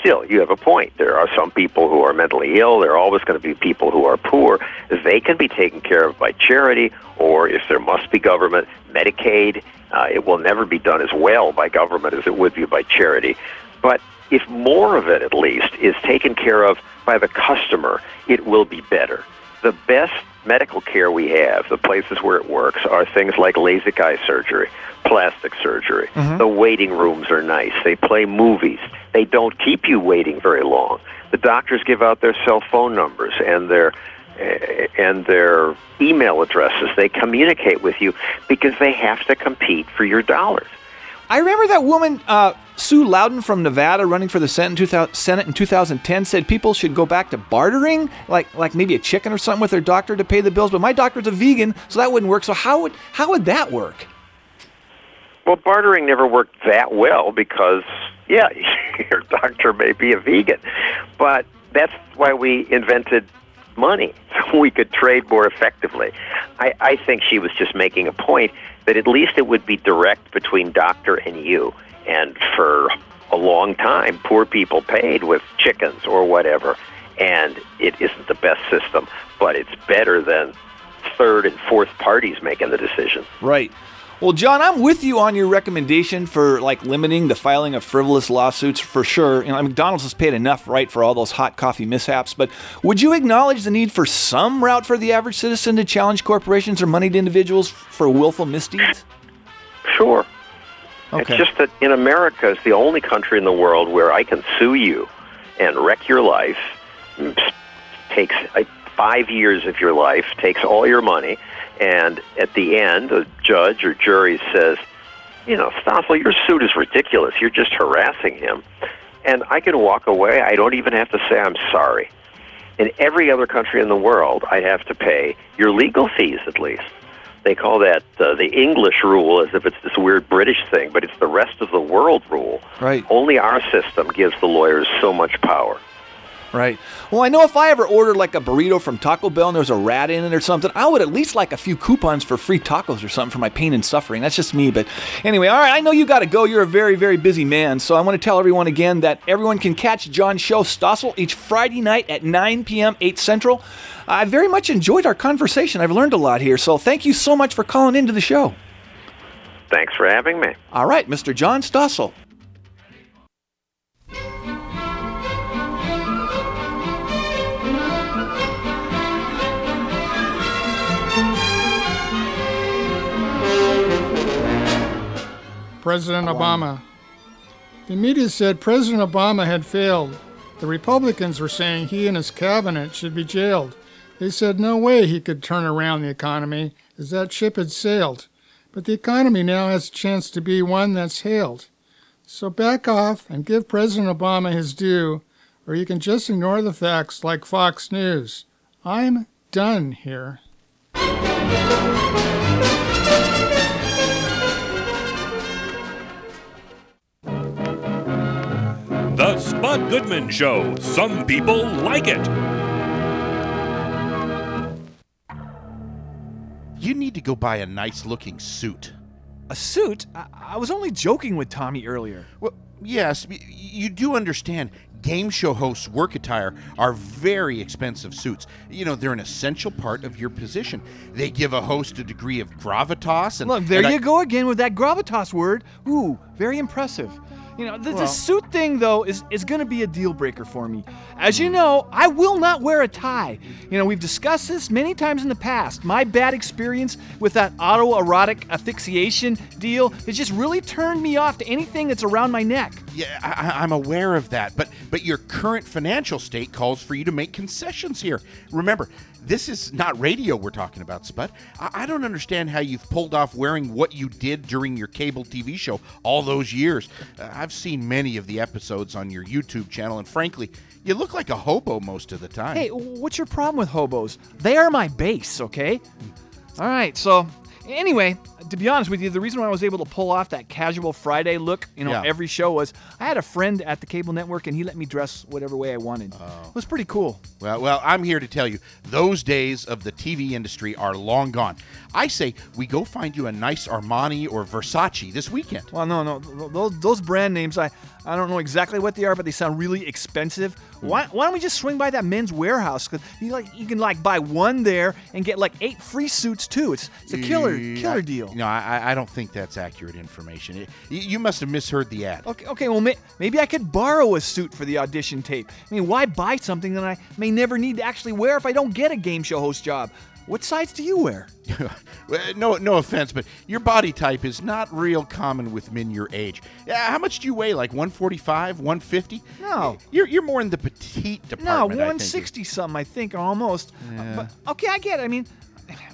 Still, you have a point. There are some people who are mentally ill. There are always going to be people who are poor. They can be taken care of by charity, or if there must be government, Medicaid. Uh, it will never be done as well by government as it would be by charity. But if more of it, at least, is taken care of by the customer, it will be better. The best medical care we have, the places where it works, are things like LASIK eye surgery, plastic surgery. Mhm. The waiting rooms are nice. They play movies. They don't keep you waiting very long. The doctors give out their cell phone numbers and their eh, and their email addresses. They communicate with you because they have to compete for your dollars. I remember that woman, uh, Sue Lowden from Nevada, running for the Senate in, 2000, Senate in 2010, said people should go back to bartering, like like maybe a chicken or something with their doctor to pay the bills. But my doctor's a vegan, so that wouldn't work. So how would how would that work? Well, bartering never worked that well because, yeah, (laughs) your doctor may be a vegan, but that's why we invented money (laughs) so we could trade more effectively. I, I think she was just making a point that at least it would be direct between doctor and you. And for a long time, poor people paid with chickens or whatever, and it isn't the best system, but it's better than third and fourth parties making the decision. Right. Well, John, I'm with you on your recommendation for like limiting the filing of frivolous lawsuits for sure. You know, McDonald's has paid enough, right, for all those hot coffee mishaps. But would you acknowledge the need for some route for the average citizen to challenge corporations or moneyed individuals for willful misdeeds? Sure. Okay. It's just that in America is the only country in the world where I can sue you and wreck your life. mm, Takes five years of your life, takes all your money, and at the end, a judge or jury says, "You know, Stossel, your suit is ridiculous. You're just harassing him," and I can walk away. I don't even have to say I'm sorry. In every other country in the world, I have to pay your legal fees at least. They call that uh, the English rule as if it's this weird British thing, but it's the rest of the world rule. Right. Only our system gives the lawyers so much power. Right. Well, I know if I ever ordered like a burrito from Taco Bell and there was a rat in it or something, I would at least like a few coupons for free tacos or something for my pain and suffering. That's just me. But anyway, all right, I know you got to go. You're a very, very busy man. So I want to tell everyone again that everyone can catch John's show, Stossel, each Friday night at 9 p.m., 8 Central. I very much enjoyed our conversation. I've learned a lot here. So thank you so much for calling into the show. Thanks for having me. All right, Mr. John Stossel. President Obama. The media said President Obama had failed. The Republicans were saying he and his cabinet should be jailed. They said no way he could turn around the economy, as that ship had sailed. But the economy now has a chance to be one that's hailed. So back off and give President Obama his due, or you can just ignore the facts like Fox News. I'm done here. The Spud Goodman Show. Some people like it. You need to go buy a nice looking suit. A suit? I, I was only joking with Tommy earlier. Well, yes, you do understand game show hosts' work attire are very expensive suits. You know, they're an essential part of your position. They give a host a degree of gravitas and Look, there and I- you go again with that gravitas word. Ooh, very impressive. You know, the, the suit thing though is is going to be a deal breaker for me. As you know, I will not wear a tie. You know, we've discussed this many times in the past. My bad experience with that autoerotic asphyxiation deal has just really turned me off to anything that's around my neck. Yeah, I- I'm aware of that, but but your current financial state calls for you to make concessions here. Remember, this is not radio we're talking about, Spud. I, I don't understand how you've pulled off wearing what you did during your cable TV show all those years. Uh, I've seen many of the episodes on your YouTube channel, and frankly, you look like a hobo most of the time. Hey, what's your problem with hobos? They are my base, okay? All right, so anyway, to be honest with you, the reason why I was able to pull off that casual Friday look, you know, Yeah. every show was I had a friend at the cable network and he let me dress whatever way I wanted. Oh. It was pretty cool. Well, well, I'm here to tell you, those days of the TV industry are long gone. I say we go find you a nice Armani or Versace this weekend. Well, no, no, those those brand names, I I don't know exactly what they are, but they sound really expensive. Mm-hmm. Why, why don't we just swing by that Men's Wearhouse? Cause you like you can like buy one there and get like eight free suits too. It's it's a killer killer deal. No, I, I don't think that's accurate information. It- you, you must have misheard the ad. Okay, okay. Well, may, maybe I could borrow a suit for the audition tape. I mean, why buy something that I may never need to actually wear if I don't get a game show host job? What size do you wear? (laughs) No, no offense, but your body type is not real common with men your age. Yeah, how much do you weigh? Like 145, 150? No. You're, you're more in the petite No, department. I think. 160 something, I think, almost. Yeah. But okay, I get it. I mean,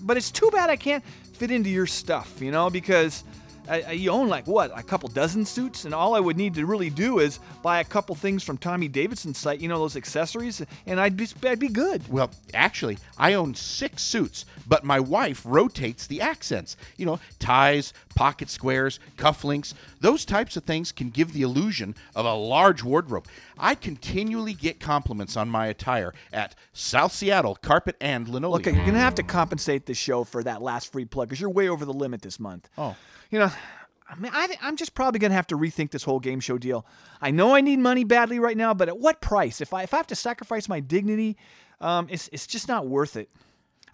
but it's too bad I can't fit into your stuff, you know, because uh, you own like what a couple dozen suits, and all I would need to really do is buy a couple things from Tommy Davidson's site, you know, those accessories, and I'd be I'd be good. Well, actually, I own six suits, but my wife rotates the accents. You know, ties, pocket squares, cufflinks, those types of things can give the illusion of a large wardrobe. I continually get compliments on my attire at South Seattle Carpet and Linoleum. Look, you're gonna have to compensate the show for that last free plug because you're way over the limit this month. Oh. You know, I mean, I, I'm just probably gonna have to rethink this whole game show deal. I know I need money badly right now, but at what price? If I if I have to sacrifice my dignity, um, it's it's just not worth it.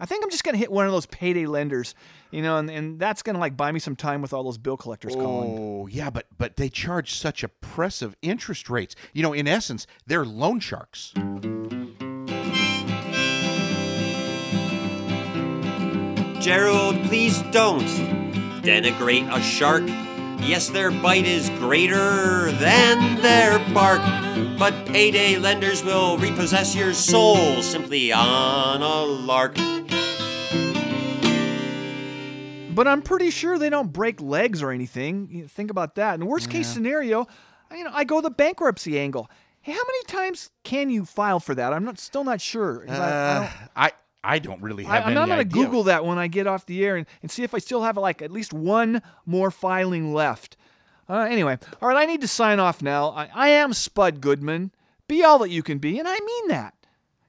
I think I'm just gonna hit one of those payday lenders, you know, and, and that's gonna like buy me some time with all those bill collectors calling. Oh, yeah, but but they charge such oppressive interest rates. You know, in essence, they're loan sharks. Gerald, please don't denigrate a shark. Yes, their bite is greater than their bark, but payday lenders will repossess your soul simply on a lark. But I'm pretty sure they don't break legs or anything. You think about that. In the worst case Yeah. scenario, you know, I go the bankruptcy angle. Hey, how many times can you file for that? I'm not still not sure. 'cause I- I don't- Uh, I I don't really have. I, have am any not going to idea. Google that when I get off the air and, and see if I still have like at least one more filing left. Uh, anyway, all right, I need to sign off now. I, I am Spud Goodman. Be all that you can be, and I mean that.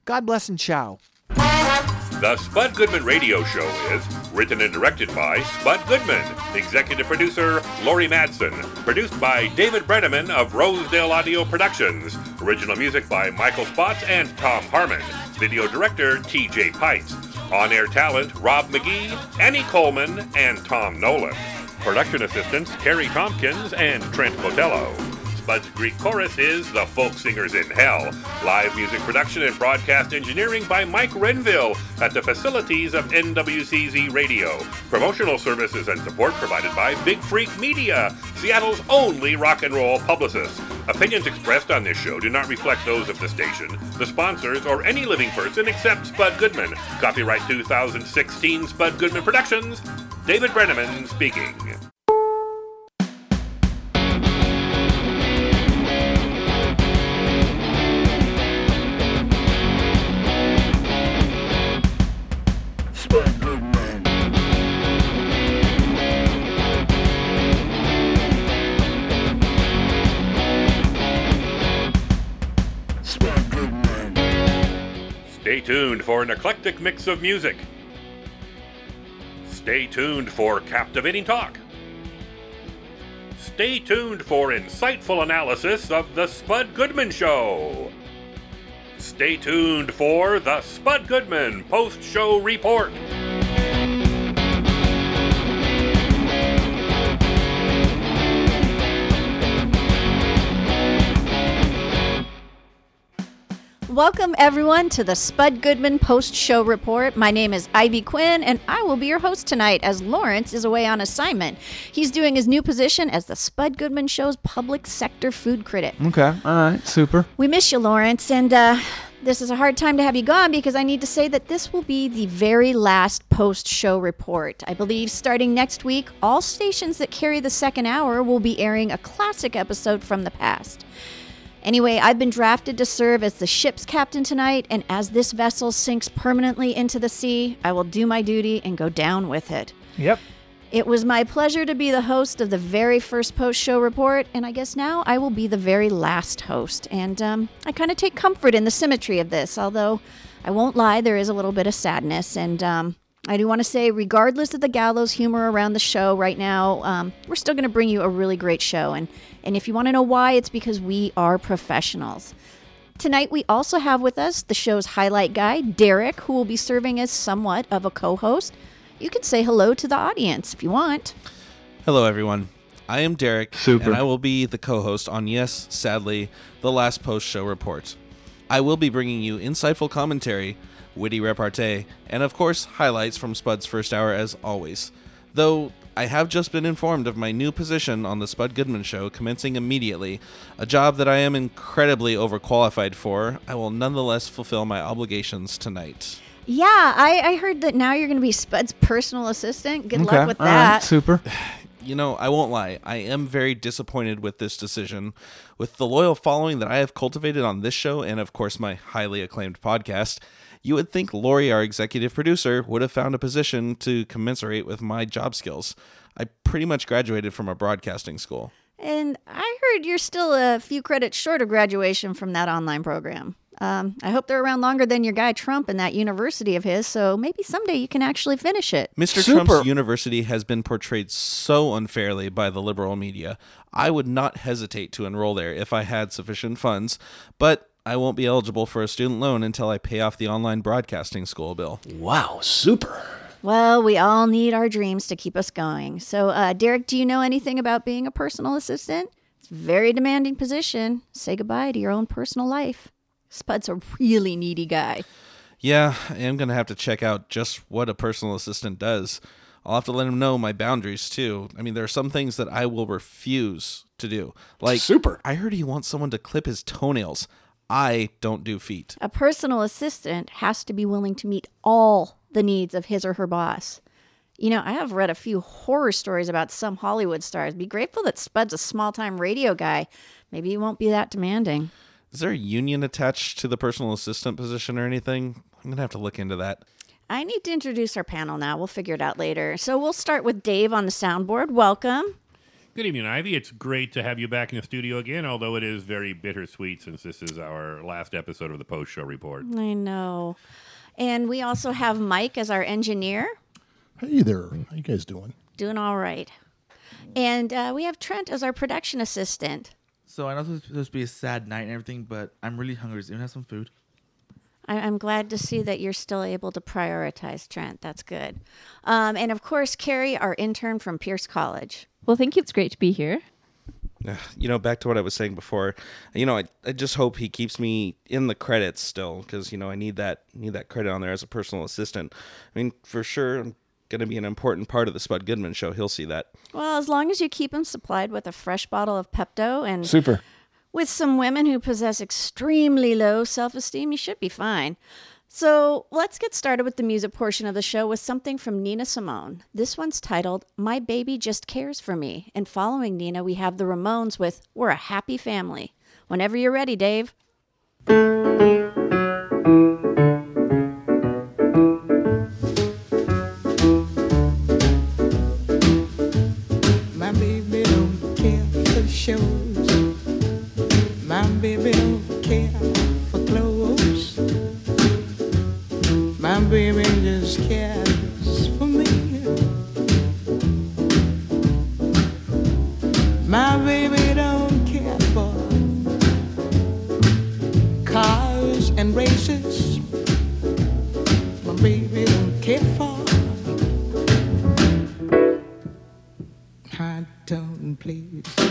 God bless and ciao. The Spud Goodman Radio Show is written and directed by Spud Goodman, executive producer Lori Madsen, produced by David Brenneman of Rosedale Audio Productions, original music by Michael Spots and Tom Harmon, video director T.J. Pites, on-air talent Rob McGee, Annie Coleman, and Tom Nolan, production assistants Carrie Tompkins and Trent Cotello. Spud's Greek chorus is The Folk Singers in Hell. Live music production and broadcast engineering by Mike Renville at the facilities of NWCZ Radio. Promotional services and support provided by Big Freak Media, Seattle's only rock and roll publicist. Opinions expressed on this show do not reflect those of the station, the sponsors, or any living person except Spud Goodman. Copyright 2016 Spud Goodman Productions. David Brenneman speaking. Tuned for an eclectic mix of music. Stay tuned for captivating talk. Stay tuned for insightful analysis of The Spud Goodman Show. Stay tuned for The Spud Goodman Post Show Report. Welcome, everyone, to the Spud Goodman Post Show Report. My name is Ivy Quinn, and I will be your host tonight as Lawrence is away on assignment. He's doing his new position as the Spud Goodman Show's public sector food critic. Okay, all right, super. We miss you, Lawrence, and uh, this is a hard time to have you gone because I need to say that this will be the very last post show report. I believe starting next week, all stations that carry the second hour will be airing a classic episode from the past. Anyway, I've been drafted to serve as the ship's captain tonight, and as this vessel sinks permanently into the sea, I will do my duty and go down with it. Yep. It was my pleasure to be the host of the very first post show report, and I guess now I will be the very last host. And um, I kind of take comfort in the symmetry of this, although I won't lie, there is a little bit of sadness. And um, I do want to say, regardless of the gallows humor around the show right now, um, we're still going to bring you a really great show. And, and if you want to know why, it's because we are professionals. Tonight, we also have with us the show's highlight guy, Derek, who will be serving as somewhat of a co host. You can say hello to the audience if you want. Hello, everyone. I am Derek, Super. and I will be the co host on, yes, sadly, the last post show report. I will be bringing you insightful commentary, witty repartee, and of course, highlights from Spud's first hour as always. Though I have just been informed of my new position on the Spud Goodman Show commencing immediately, a job that I am incredibly overqualified for, I will nonetheless fulfill my obligations tonight. Yeah, I, I heard that now you're going to be Spud's personal assistant. Good Okay, luck with all right, that. super. (sighs) You know, I won't lie. I am very disappointed with this decision. With the loyal following that I have cultivated on this show and, of course, my highly acclaimed podcast, you would think Lori, our executive producer, would have found a position to commensurate with my job skills. I pretty much graduated from a broadcasting school. And I heard you're still a few credits short of graduation from that online program. Um, I hope they're around longer than your guy Trump and that university of his, so maybe someday you can actually finish it. Mr. Trump's university has been portrayed so unfairly by the liberal media. I would not hesitate to enroll there if I had sufficient funds, but I won't be eligible for a student loan until I pay off the online broadcasting school bill. Wow, super. Well, we all need our dreams to keep us going. So, uh, Derek, do you know anything about being a personal assistant? It's a very demanding position. Say goodbye to your own personal life. Spud's a really needy guy. Yeah, I am going to have to check out just what a personal assistant does. I'll have to let him know my boundaries too. I mean, there are some things that I will refuse to do. Like Super. I heard he wants someone to clip his toenails. I don't do feet. A personal assistant has to be willing to meet all the needs of his or her boss. You know, I have read a few horror stories about some Hollywood stars. Be grateful that Spud's a small time radio guy. Maybe he won't be that demanding. Is there a union attached to the personal assistant position or anything? I'm going to have to look into that. I need to introduce our panel now. We'll figure it out later. So we'll start with Dave on the soundboard. Welcome. Good evening, Ivy. It's great to have you back in the studio again, although it is very bittersweet since this is our last episode of the post show report. I know. And we also have Mike as our engineer. Hey there. How you guys doing? Doing all right. And uh, we have Trent as our production assistant. So I know it's supposed to be a sad night and everything, but I'm really hungry. Does anyone have some food? I- I'm glad to see that you're still able to prioritize Trent. That's good. Um, and of course, Carrie, our intern from Pierce College. Well, thank you. It's great to be here. Ugh, You know, back to what I was saying before. You know, I, I just hope he keeps me in the credits still because you know I need that need that credit on there as a personal assistant. I mean, for sure, I'm going to be an important part of the Spud Goodman show. He'll see that. Well, as long as you keep him supplied with a fresh bottle of Pepto and Super. with some women who possess extremely low self esteem, you should be fine. So let's get started with the music portion of the show with something from Nina Simone. This one's titled My Baby Just Cares for Me. And following Nina, we have the Ramones with We're a Happy Family. Whenever you're ready, Dave. Tone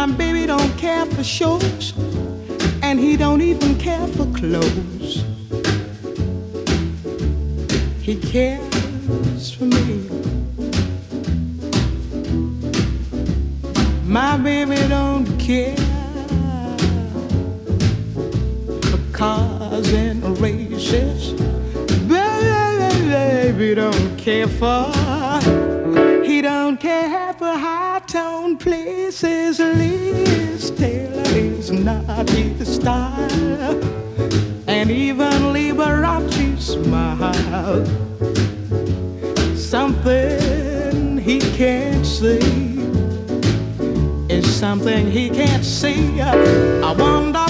my baby don't care for shows, and he don't even care for clothes. He cares for me. My baby don't care for cars and races. Baby don't care for. Not his style, and even Liberace smile. Something he can't see is something he can't see. I wonder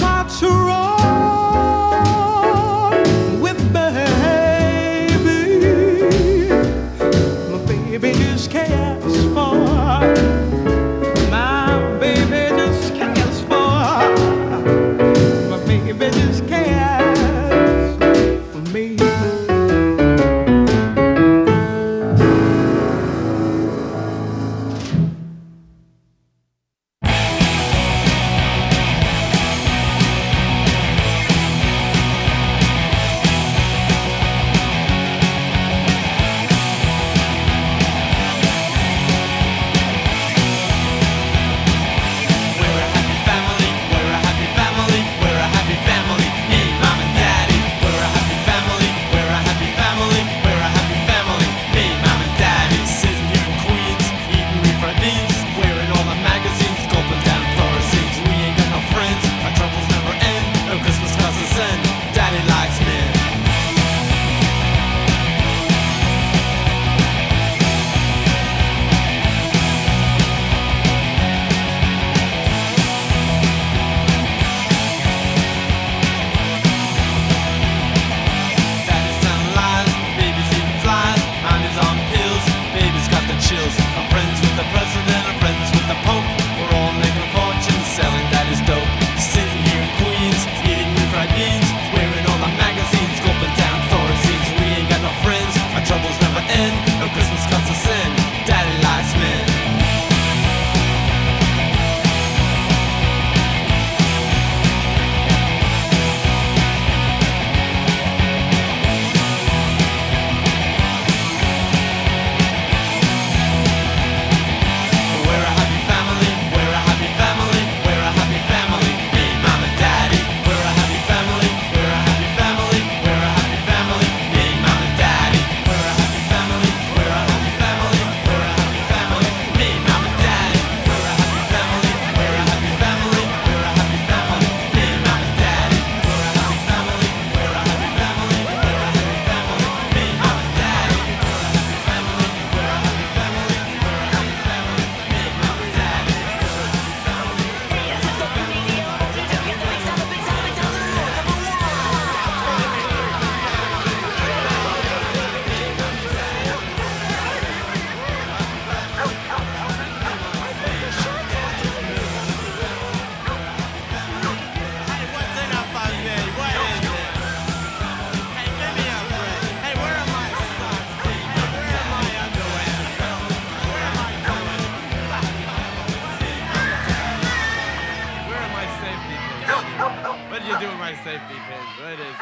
my safety pins? What is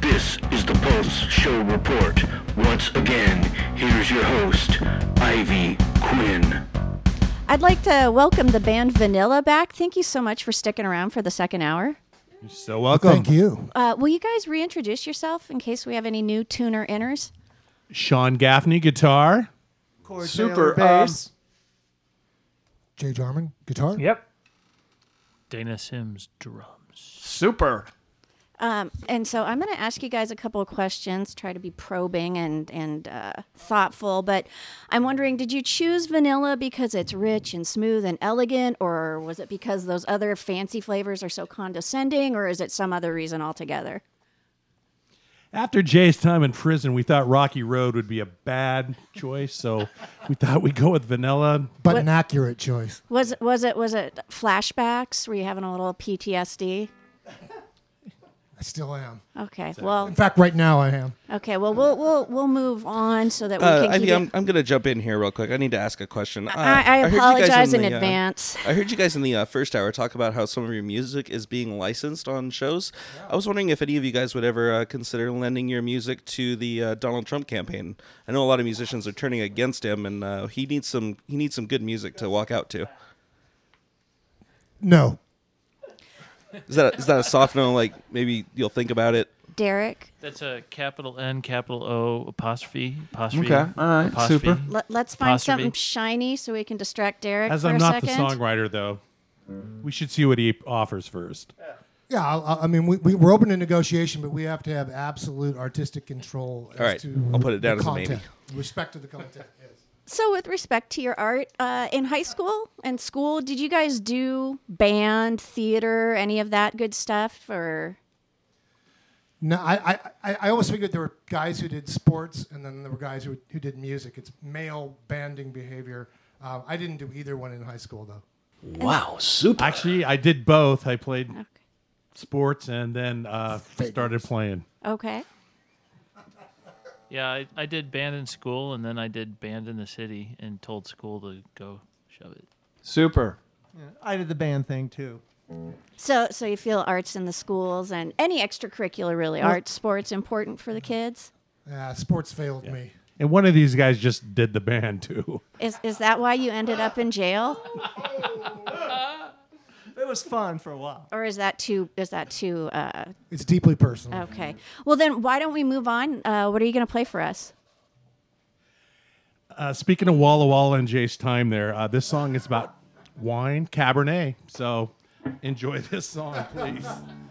this? This is the Post Show Report. Once again, here's your host, Ivy Quinn. I'd like to welcome the band Vanilla back. Thank you so much for sticking around for the second hour. You're so welcome. Thank you. Uh, will you guys reintroduce yourself in case we have any new tuner inners? Sean Gaffney, guitar. Super. bass. Jay Jarman, guitar. Yep. Dana Sims drums. Super. Um, and so I'm going to ask you guys a couple of questions, try to be probing and and uh, thoughtful. But I'm wondering, did you choose vanilla because it's rich and smooth and elegant, or was it because those other fancy flavors are so condescending, or is it some other reason altogether? After Jay's time in prison, we thought Rocky Road would be a bad choice, so we thought we'd go with vanilla. But an accurate choice. Was it was it was it flashbacks? Were you having a little PTSD? I still am. Okay, well, In fact, right now I am. okay, well we'll we'll we'll move on so that we Uh, can I, keep I'm, I'm going to jump in here real quick. I need to ask a question. Uh, I- I heard you guys apologize in the, uh, advance. I heard you guys in the uh, first hour talk about how some of your music is being licensed on shows. I was wondering if any of you guys would ever uh, consider lending your music to the uh, Donald Trump campaign. I know a lot of musicians are turning against him, and uh, he needs some he needs some good music to walk out to. No. Is that is that a soft no? Like maybe you'll think about it. Derek. That's a capital N, capital O, apostrophe, apostrophe. Okay, all right, apostrophe, super. Let, let's find apostrophe. something shiny so we can distract Derek As for I'm a not second. the songwriter, though, we should see what he offers first. Yeah, I, I mean, we, we, we're open to negotiation, but we have to have absolute artistic control. As All right, to I'll put it down the as a maybe. content, Respect to the content. yes. So, with respect to your art, uh, in high school and school, did you guys do band, theater, any of that good stuff, or? No, I, I, I, I always figured there were guys who did sports, and then there were guys who, who did music. It's male banding behavior. Uh, I didn't do either one in high school, though. Wow, super. Actually, I did both. I played sports and then uh, started playing. Okay. Yeah, I, I did band in school, and then I did band in the city, and told school to go shove it. Super. I did the band thing too. So, so you feel arts in the schools and any extracurricular, really, Well- arts, sports, important for the kids? Yeah, sports failed me. And one of these guys just did the band too. Is is that why you ended up in jail, It (laughs) was fun for a while. or is that too is that too? Uh, It's deeply personal. okay. Well, then why don't we move on? Uh, what are you going to play for us? Uh, speaking of Walla Walla and Jay's time there, uh, this song is about wine, Cabernet. So enjoy this song, please. (laughs)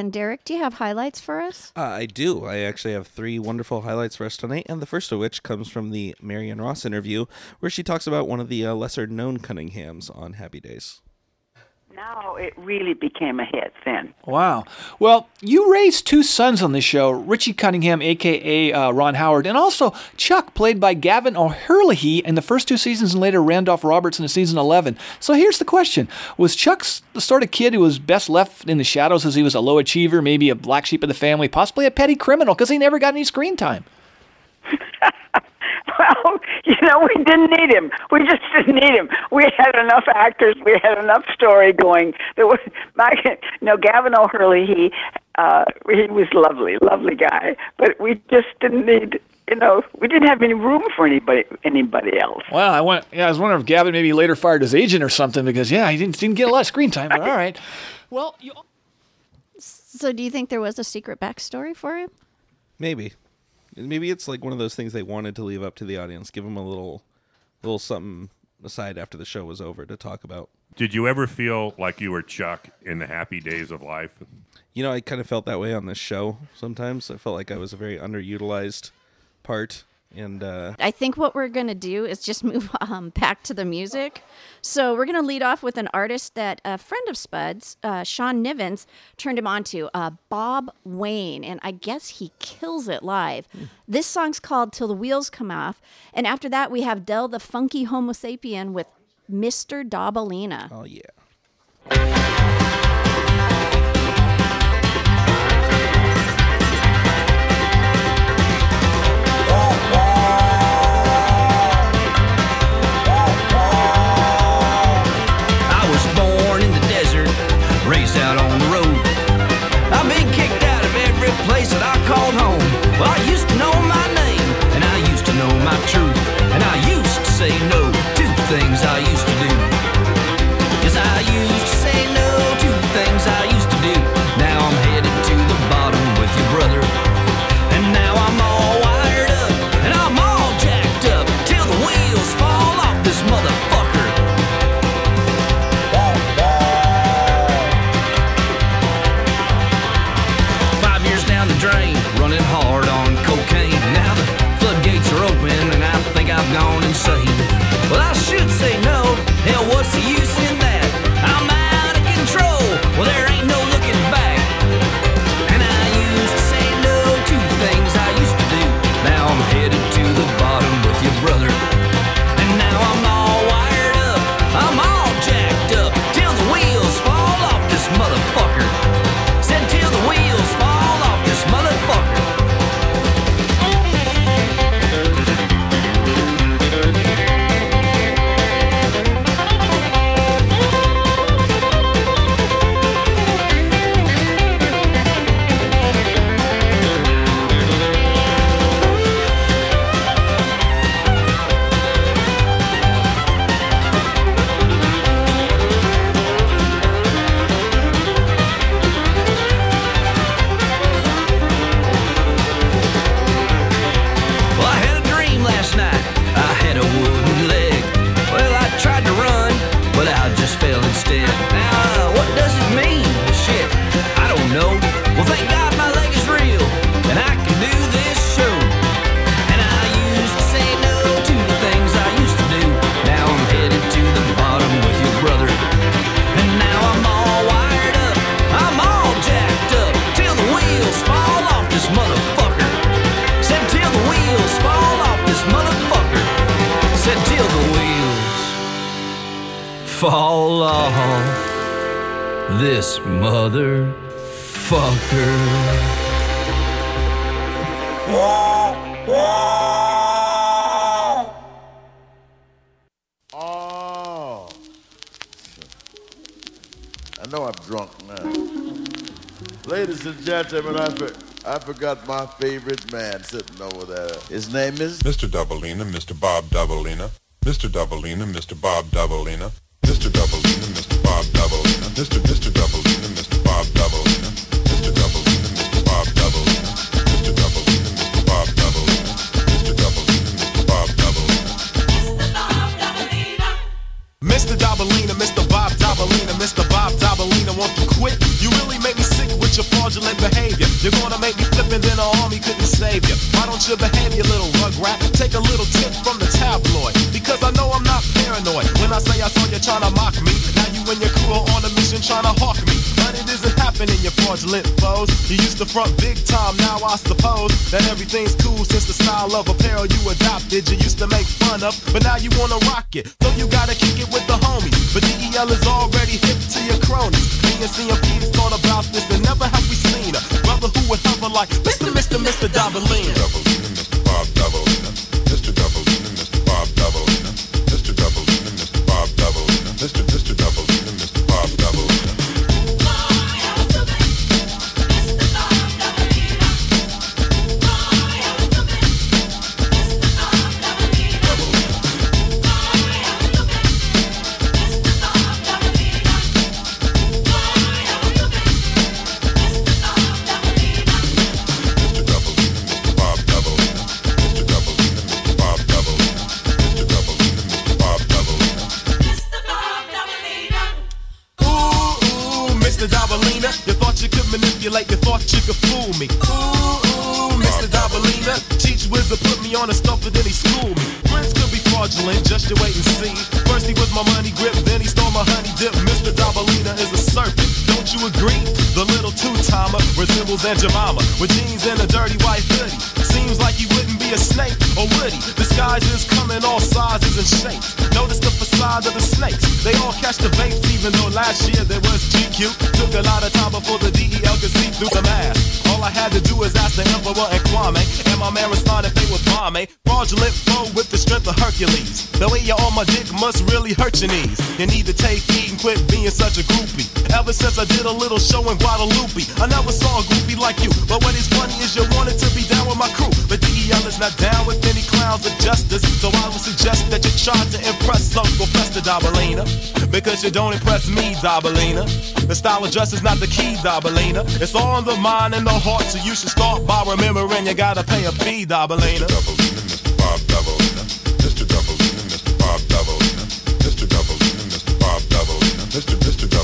and Derek, do you have highlights for us? Uh, I do. I actually have three wonderful highlights for us tonight, and the first of which comes from the Marion Ross interview, where she talks about one of the uh, lesser known Cunninghams on Happy Days. Now it really became a hit then. Wow. Well, you raised two sons on this show Richie Cunningham, aka uh, Ron Howard, and also Chuck, played by Gavin O'Herlihy in the first two seasons, and later Randolph Roberts in season 11. So here's the question Was Chuck the sort of kid who was best left in the shadows as he was a low achiever, maybe a black sheep of the family, possibly a petty criminal because he never got any screen time? (laughs) (laughs) Well, you know, we didn't need him. We just didn't need him. We had enough actors. We had enough story going. There was, (laughs) my, no, Gavin O'Herlihy. He, uh, he was lovely, lovely guy. But we just didn't need. You know, we didn't have any room for anybody, anybody else. Well, I went. Yeah, I was wondering if Gavin maybe later fired his agent or something because yeah, he didn't didn't get a lot of screen time. But all right. Well, you, So do you think there was a secret backstory for him? Maybe. Maybe it's like one of those things they wanted to leave up to the audience. Give them a little, little something aside after the show was over to talk about. Did you ever feel like you were Chuck in the happy days of life? You know, I kind of felt that way on this show sometimes. I felt like I was a very underutilized part. And uh, I think what we're going to do is just (laughs) move um, back to the music. So we're going to lead off with an artist that a friend of Spud's, uh, Sean Nivens, turned him on to, uh, Bob Wayne. And I guess he kills it live. This song's called Till the Wheels Come Off. And after that, we have Del the Funky Homosapien with Mr. Dobalina. Oh, yeah. Fall off this motherfucker. Oh. I know I'm drunk now. Ladies and gentlemen, I, for, I forgot my favorite man sitting over there. His name is Mr. Dobalina, Mr. Bob Dobalina, Mr. Dobalina, Mr. Bob Dobalina, Mr. Dobalina, Mr. Bob Dobalina, Mr. Mr. Dobalina, Mr. Bob Dobalina, Mr. Dobalina, Mr. Bob Dobalina, Mr. Dobalina, Mr. Bob Dobalina, Mr. Dobalina, Mr. Bob Dobalina. Mr. Dobalina, Mr. Bob Dobalina, Mr. Bob Dobalina, won't you quit? You really make with your fraudulent behavior. You're gonna make me flip and then an army couldn't save you. Why don't you behave, you little rugrat? Take a little tip from the tabloid. Because I know I'm not paranoid. When I say I saw you trying to mock me, now you and your crew are on a mission trying to hawk me. But it isn't happening, you fraudulent foes. You used to front big time, now I suppose that everything's cool since the style of apparel you adopted. You used to make fun of, but now you wanna rock it. So you gotta kick it with the homies. But DEL is already hip to your cronies. Me and CMP's thought about this and never have we seen a brother who would hover like Mr. Mr. Mr. Dobalina. On a stuff and then he schooled me. Friends could be fraudulent, just you wait and see. First he was my money grip, then he stole my honey dip. Mr. Dobalina is a serpent, don't you agree? The little two-timer resembles Aunt Jemima with jeans and a dirty white hoodie. Seems like he wouldn't be a snake, or would he? Disguises come in all sizes and shapes. Notice the facade of the snakes. They all catch the vapes, even though last year there was GQ. Took a lot of time before the DEL could see through the mask. All I had to do was ask the Emperor and Kwame, and my man responded they was bombe. Fraudulent foe with the strength of Hercules. The way you're on my dick must really hurt your knees. You need to take heed and quit being such a groupie. Ever since I did a little show in Guadalupe, I never saw a groupie like you. But what is funny is you wanted to be down with my crew. But DEL is not down with any clowns of justice. So I would suggest that you try to impress Uncle Fester Dobalina. Because you don't impress me, Dobalina. The style of dress is not the key, Dobalina. It's all in the mind and the heart, so you should start by remembering you gotta pay a fee, Dobalina. Mr. Bob Dobalina, Mr. Dobalina, Mr. Bob Dobalina, Mr. Dobalina, Mr. Bob Dobalina. Mr. Mr.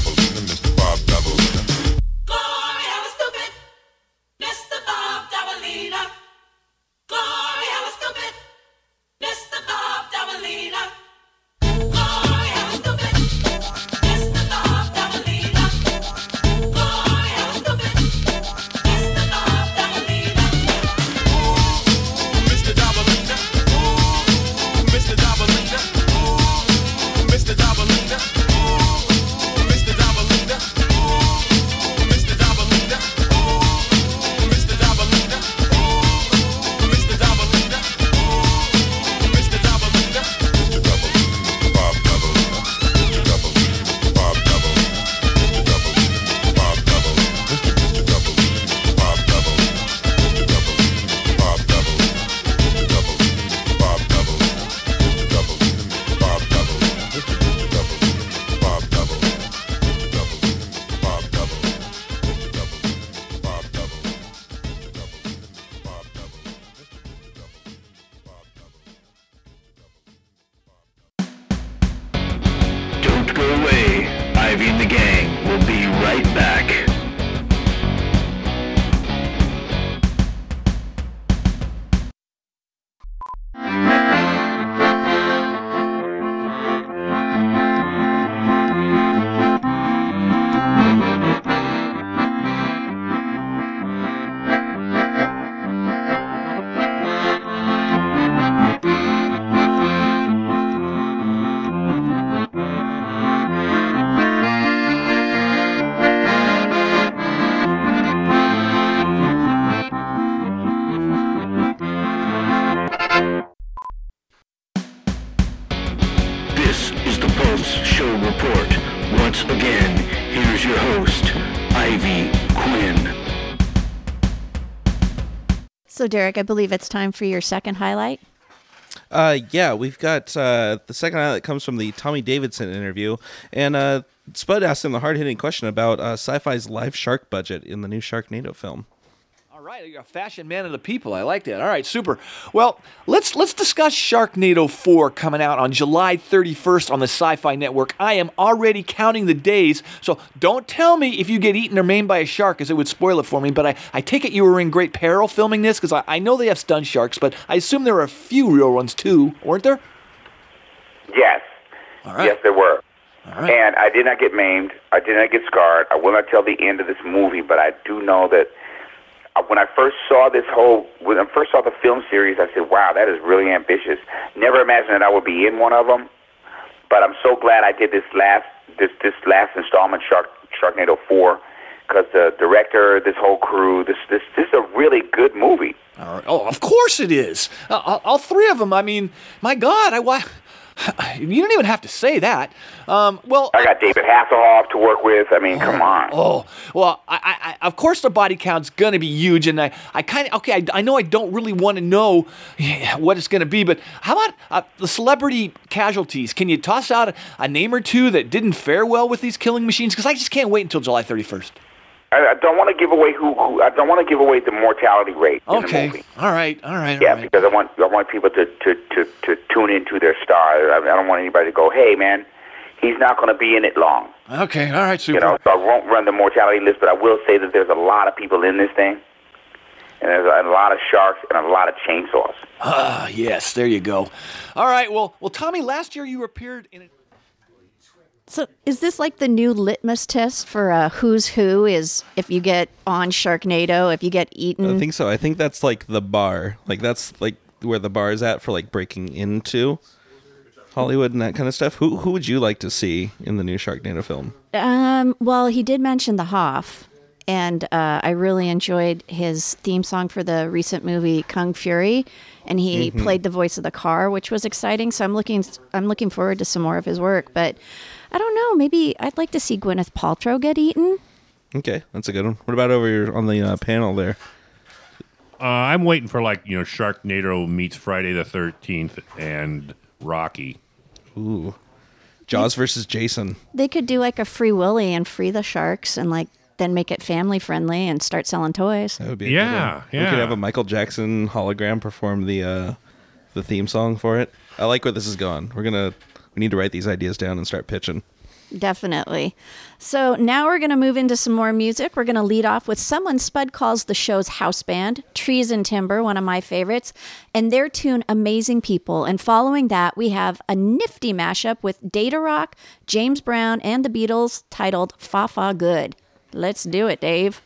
So, Derek, I believe it's time for your second highlight. Uh, yeah, we've got uh, the second highlight comes from the Tommy Davidson interview, and uh, Spud asked him the hard hitting question about uh, Syfy's live shark budget in the new Sharknado film. All right, you're a fashion man of the people. I like that. All right, super. Well, let's let's discuss Sharknado 4 coming out on July 31st on the Syfy Network. I am already counting the days, so don't tell me if you get eaten or maimed by a shark, as it would spoil it for me. But I, I take it you were in great peril filming this, because I, I know they have stun sharks, but I assume there are a few real ones too, weren't there? Yes. Yes, there were. And I did not get maimed. I did not get scarred. I will not tell the end of this movie, but I do know that when I first saw this whole, when I first saw the film series, I said, "Wow, that is really ambitious." Never imagined that I would be in one of them. But I'm so glad I did this last, this this last installment, Shark Sharknado Four, because the director, this whole crew, this this this is a really good movie. All right. Oh, of course it is. Uh, all, all three of them. I mean, my God, I why. (sighs) You don't even have to say that. Um, well, I got David Hasselhoff to work with. I mean, come on. Oh, well, I, I, of course the body count's gonna be huge, and I, I kind of okay. I, I know I don't really want to know (sighs) what it's gonna be, but how about uh, the celebrity casualties? Can you toss out a, a name or two that didn't fare well with these killing machines? Because I just can't wait until July 31st. I, I don't want to give away who, who. I don't want to give away the mortality rate in the Okay. movie. All right. All right. Yeah, all right. because I want I want people to to to, to tune into their star. I, I don't want anybody to go, "Hey, man, he's not going to be in it long." Okay. All right. Super. You know, so I won't run the mortality list, but I will say that there's a lot of people in this thing, and there's a, a lot of sharks and a lot of chainsaws. Ah, yes. There you go. All right. Well, well, Tommy. Last year you appeared in. A- So is this like the new litmus test for uh, who's who? Is if you get on Sharknado, if you get eaten? I think so. I think that's like the bar. Like that's like where the bar is at for like breaking into Hollywood and that kind of stuff. Who who would you like to see in the new Sharknado film? Um, well, he did mention the Hoff, and uh, I really enjoyed his theme song for the recent movie Kung Fury, and he Mhm. played the voice of the car, which was exciting. So I'm looking, I'm looking forward to some more of his work. But I don't know, maybe I'd like to see Gwyneth Paltrow get eaten. Okay, that's a good one. What about over here on the uh, panel there? Uh, I'm waiting for like you know Sharknado meets Friday the Thirteenth and Rocky. Ooh, Jaws versus Jason. They could do like a Free Willy and free the sharks, and like then make it family friendly and start selling toys. That would be a good one. We could have a Michael Jackson hologram perform the uh, the theme song for it. I like where this is going. We're gonna we need to write these ideas down and start pitching. Definitely. So now we're going to move into some more music. We're going to lead off with someone Spud calls the show's house band, Trees and Timber, one of my favorites, and their tune Amazing People. And following that, we have a nifty mashup with Datarock, James Brown, and the Beatles titled Fa Fa Good. Let's do it, Dave.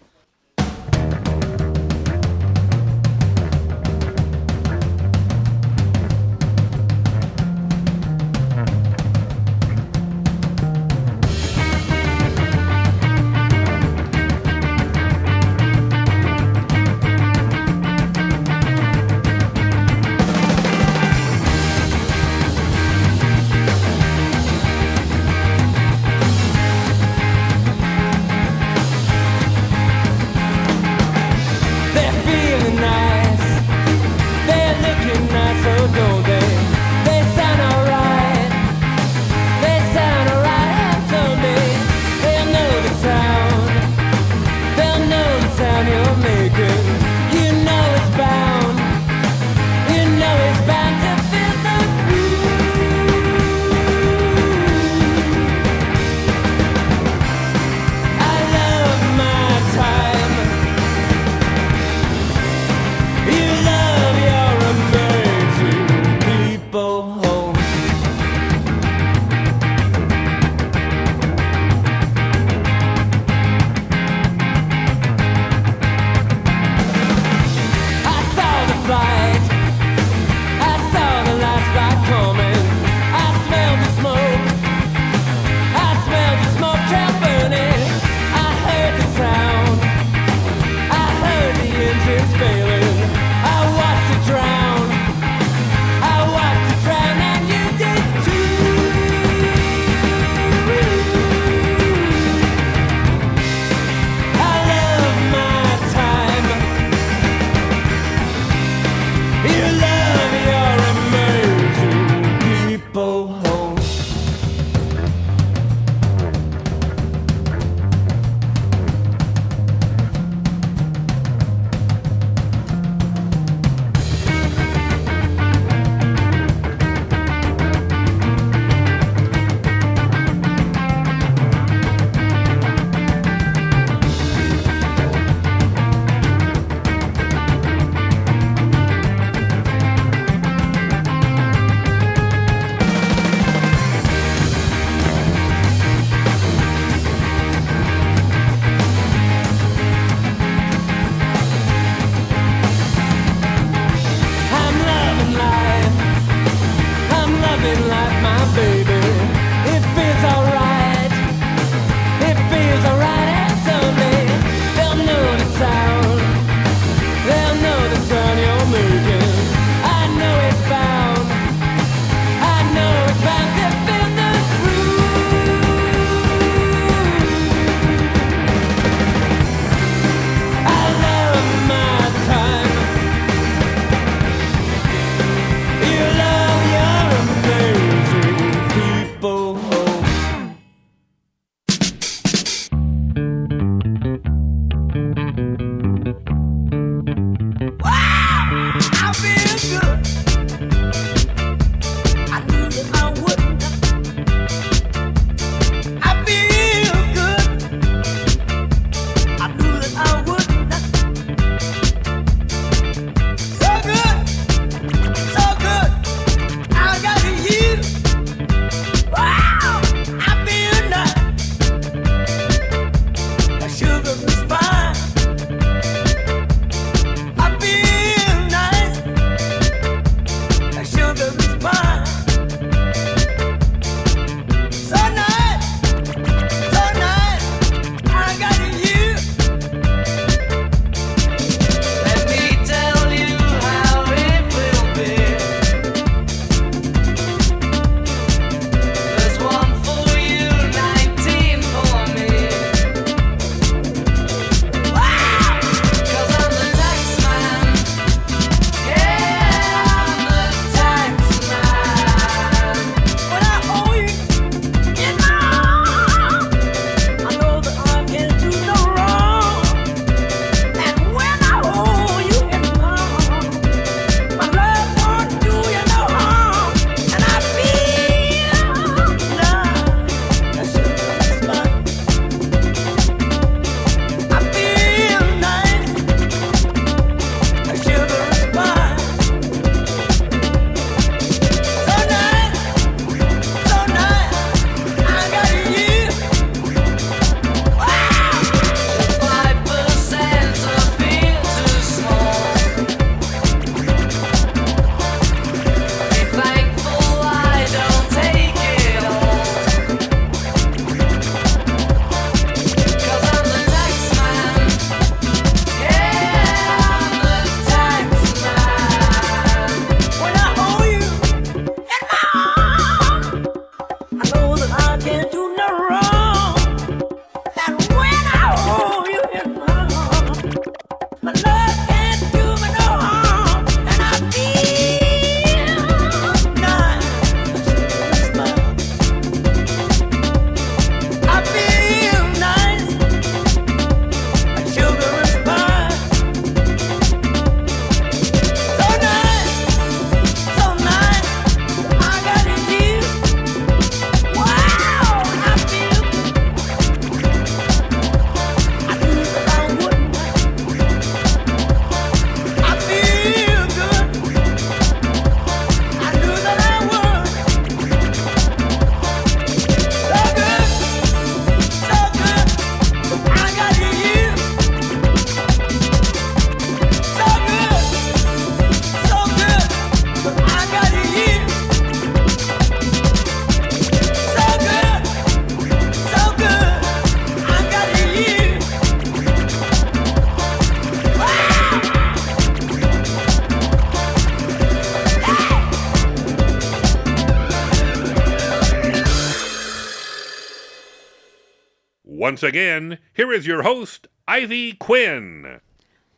Once again, here is your host, Ivy Quinn.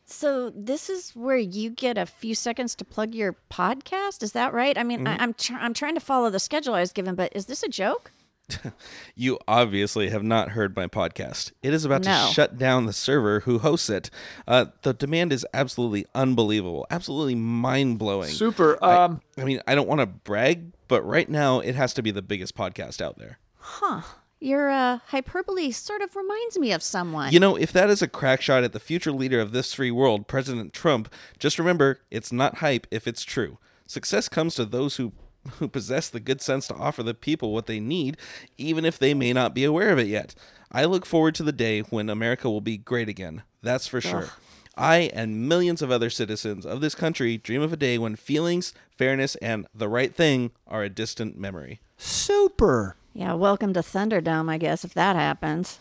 So this is where you get a few seconds to plug your podcast. Is that right? I mean, Mhm. I, I'm tr- I'm trying to follow the schedule I was given, but is this a joke? (laughs) You obviously have not heard my podcast. It is about No. to shut down the server who hosts it. Uh, the demand is absolutely unbelievable, absolutely mind blowing. Super. Um, I, I mean, I don't want to brag, but right now it has to be the biggest podcast out there. Huh? Your uh, hyperbole sort of reminds me of someone. You know, if that is a crack shot at the future leader of this free world, President Trump, just remember it's not hype if it's true. Success comes to those who (laughs) who possess the good sense to offer the people what they need, even if they may not be aware of it yet. I look forward to the day when America will be great again. That's for sure. Ugh. I and millions of other citizens of this country dream of a day when feelings, fairness, and the right thing are a distant memory. Super. Yeah, welcome to Thunderdome, I guess, if that happens.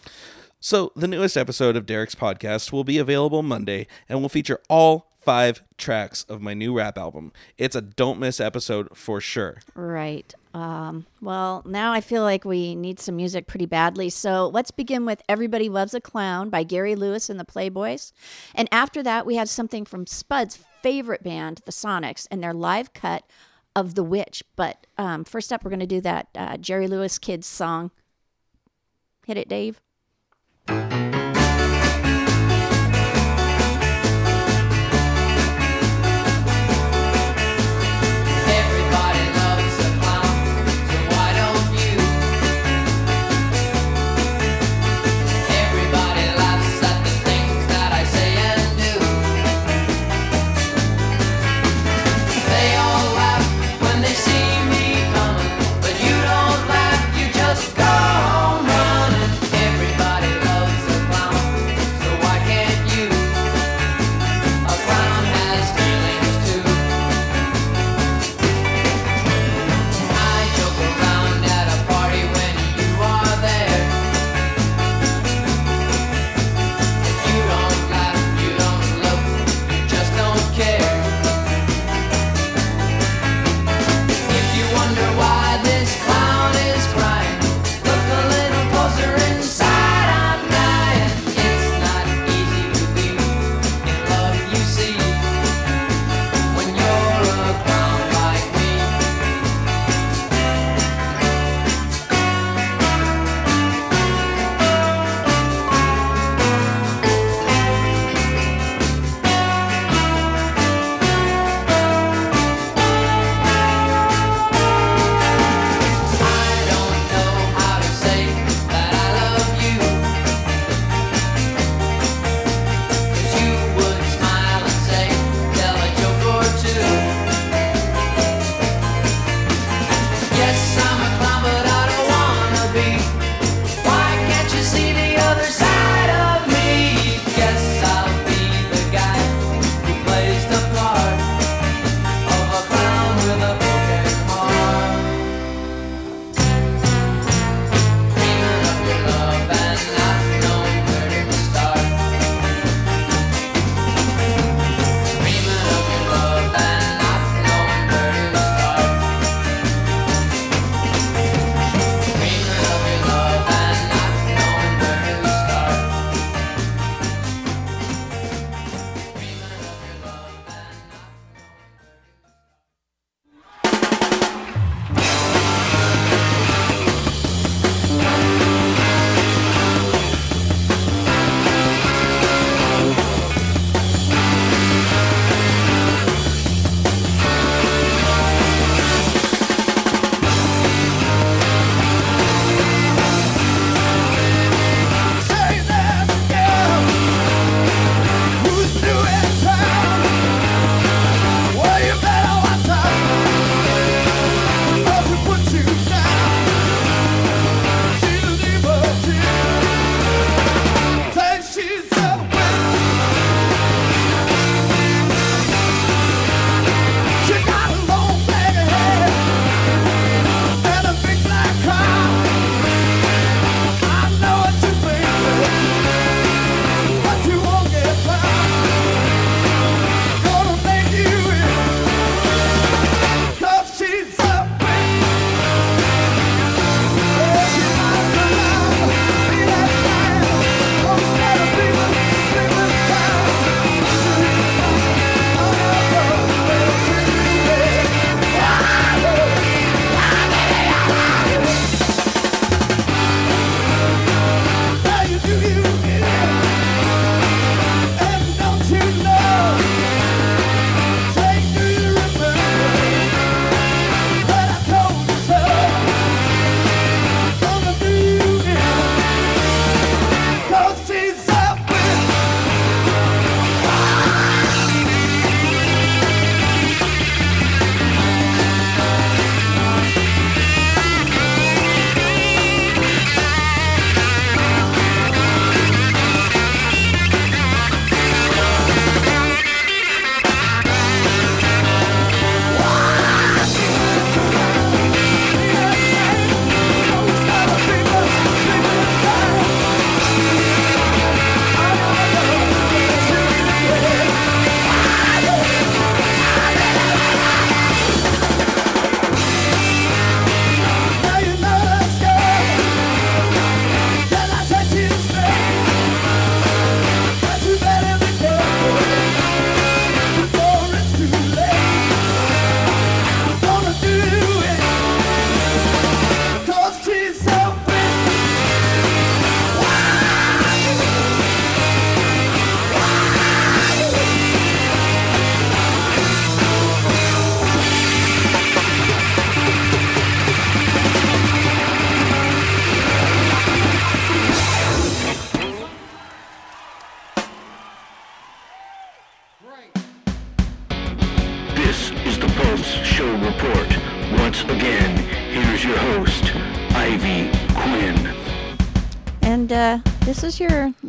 So, the newest episode of Derek's podcast will be available Monday and will feature all five tracks of my new rap album. It's a don't miss episode for sure. Right. Um, well, now I feel like we need some music pretty badly. So let's begin with Everybody Loves a Clown by Gary Lewis and the Playboys. And after that, we have something from Spud's favorite band, the Sonics, and their live cut of The Witch. But um, first up, we're going to do that uh, Jerry Lewis Kids song. Hit it, Dave.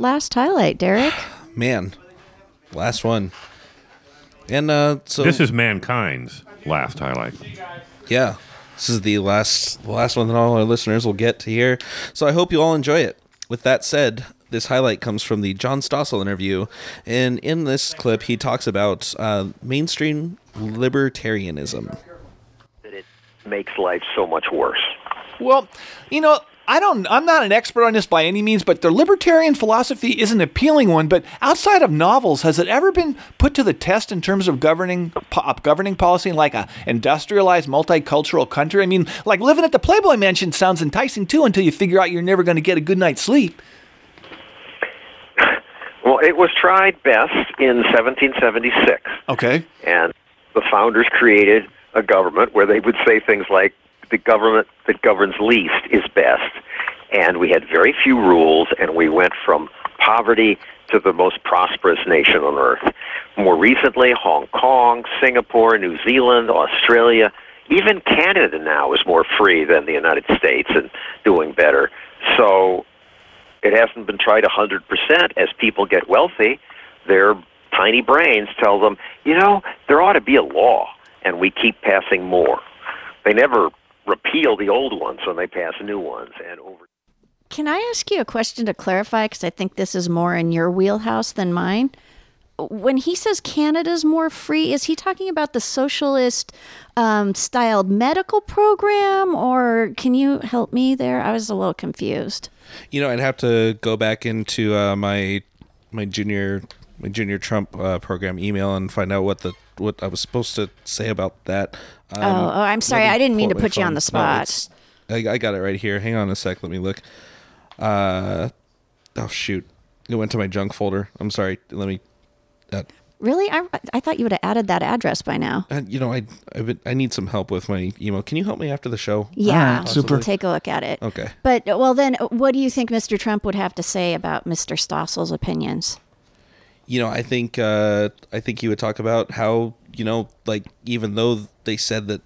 Last highlight, Derek. (sighs) Man, last one. And uh, so this is mankind's last highlight. yeah, this is the last the last one that all our listeners will get to hear. So I hope you all enjoy it. With that said, this highlight comes from the John Stossel interview, and in this clip, he talks about uh, mainstream libertarianism. That it makes life so much worse. Well, you know, I don't. I'm not an expert on this by any means, but the libertarian philosophy is an appealing one. But outside of novels, has it ever been put to the test in terms of governing po- uh, governing policy in like a industrialized, multicultural country? I mean, like living at the Playboy Mansion sounds enticing too, until you figure out you're never going to get a good night's sleep. Well, it was tried best in 1776, Okay. and the founders created a government where they would say things like, the government that governs least is best. And we had very few rules, and we went from poverty to the most prosperous nation on earth. More recently, Hong Kong, Singapore, New Zealand, Australia, even Canada now is more free than the United States and doing better. So it hasn't been tried 100%. As people get wealthy, their tiny brains tell them, you know, there ought to be a law, and we keep passing more. They never repeal the old ones when they pass new ones, and over. Can I ask you a question to clarify? Because I think this is more in your wheelhouse than mine. When he says Canada's more free, is he talking about the socialist um, styled medical program, or can you help me there? I was a little confused. You know, I'd have to go back into uh, my my junior my junior Trump uh, program email and find out what the what I was supposed to say about that. Um, Oh, oh, I'm sorry. I didn't mean to up my put you on the spot. it's- I, I got it right here. Hang on a sec. Let me look. Uh, oh shoot, it went to my junk folder. I'm sorry. Let me. Uh, Really? I, I thought you would have added that address by now. uh, you know, I I've been, I need some help with my email. Can you help me after the show? Yeah, Possibly? Take a look at it. Okay. But well, then, what do you think Mr. Trump would have to say about Mr. Stossel's opinions? you know, I think uh, I think he would talk about how you know, like even though they said that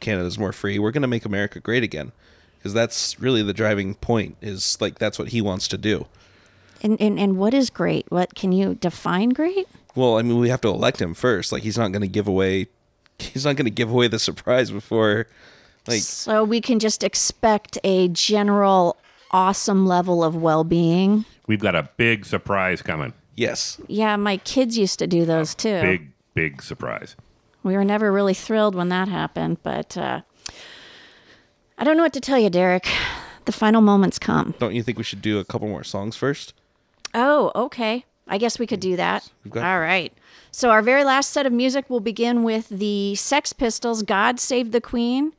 Canada's more free, we're going to make America great again, because that's really the driving point. Is like that's what he wants to do. And, and and what is great? What can you define great? Well, I mean, we have to elect him first. Like he's not going to give away, (laughs) he's not going to give away the surprise before, like So we can just expect a general awesome level of well-being. We've got a big surprise coming. yes. Yeah, my kids used to do those too. Big, big surprise. We were never really thrilled when that happened, but uh, I don't know what to tell you, Derek. The final moments come. Don't you think we should do a couple more songs first? Oh, okay. I guess we could do that. Got- All right. So our very last set of music will begin with the Sex Pistols' "God Save the Queen,"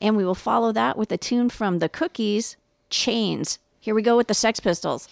and we will follow that with a tune from the Cookies, "Chains." Here we go with the Sex Pistols.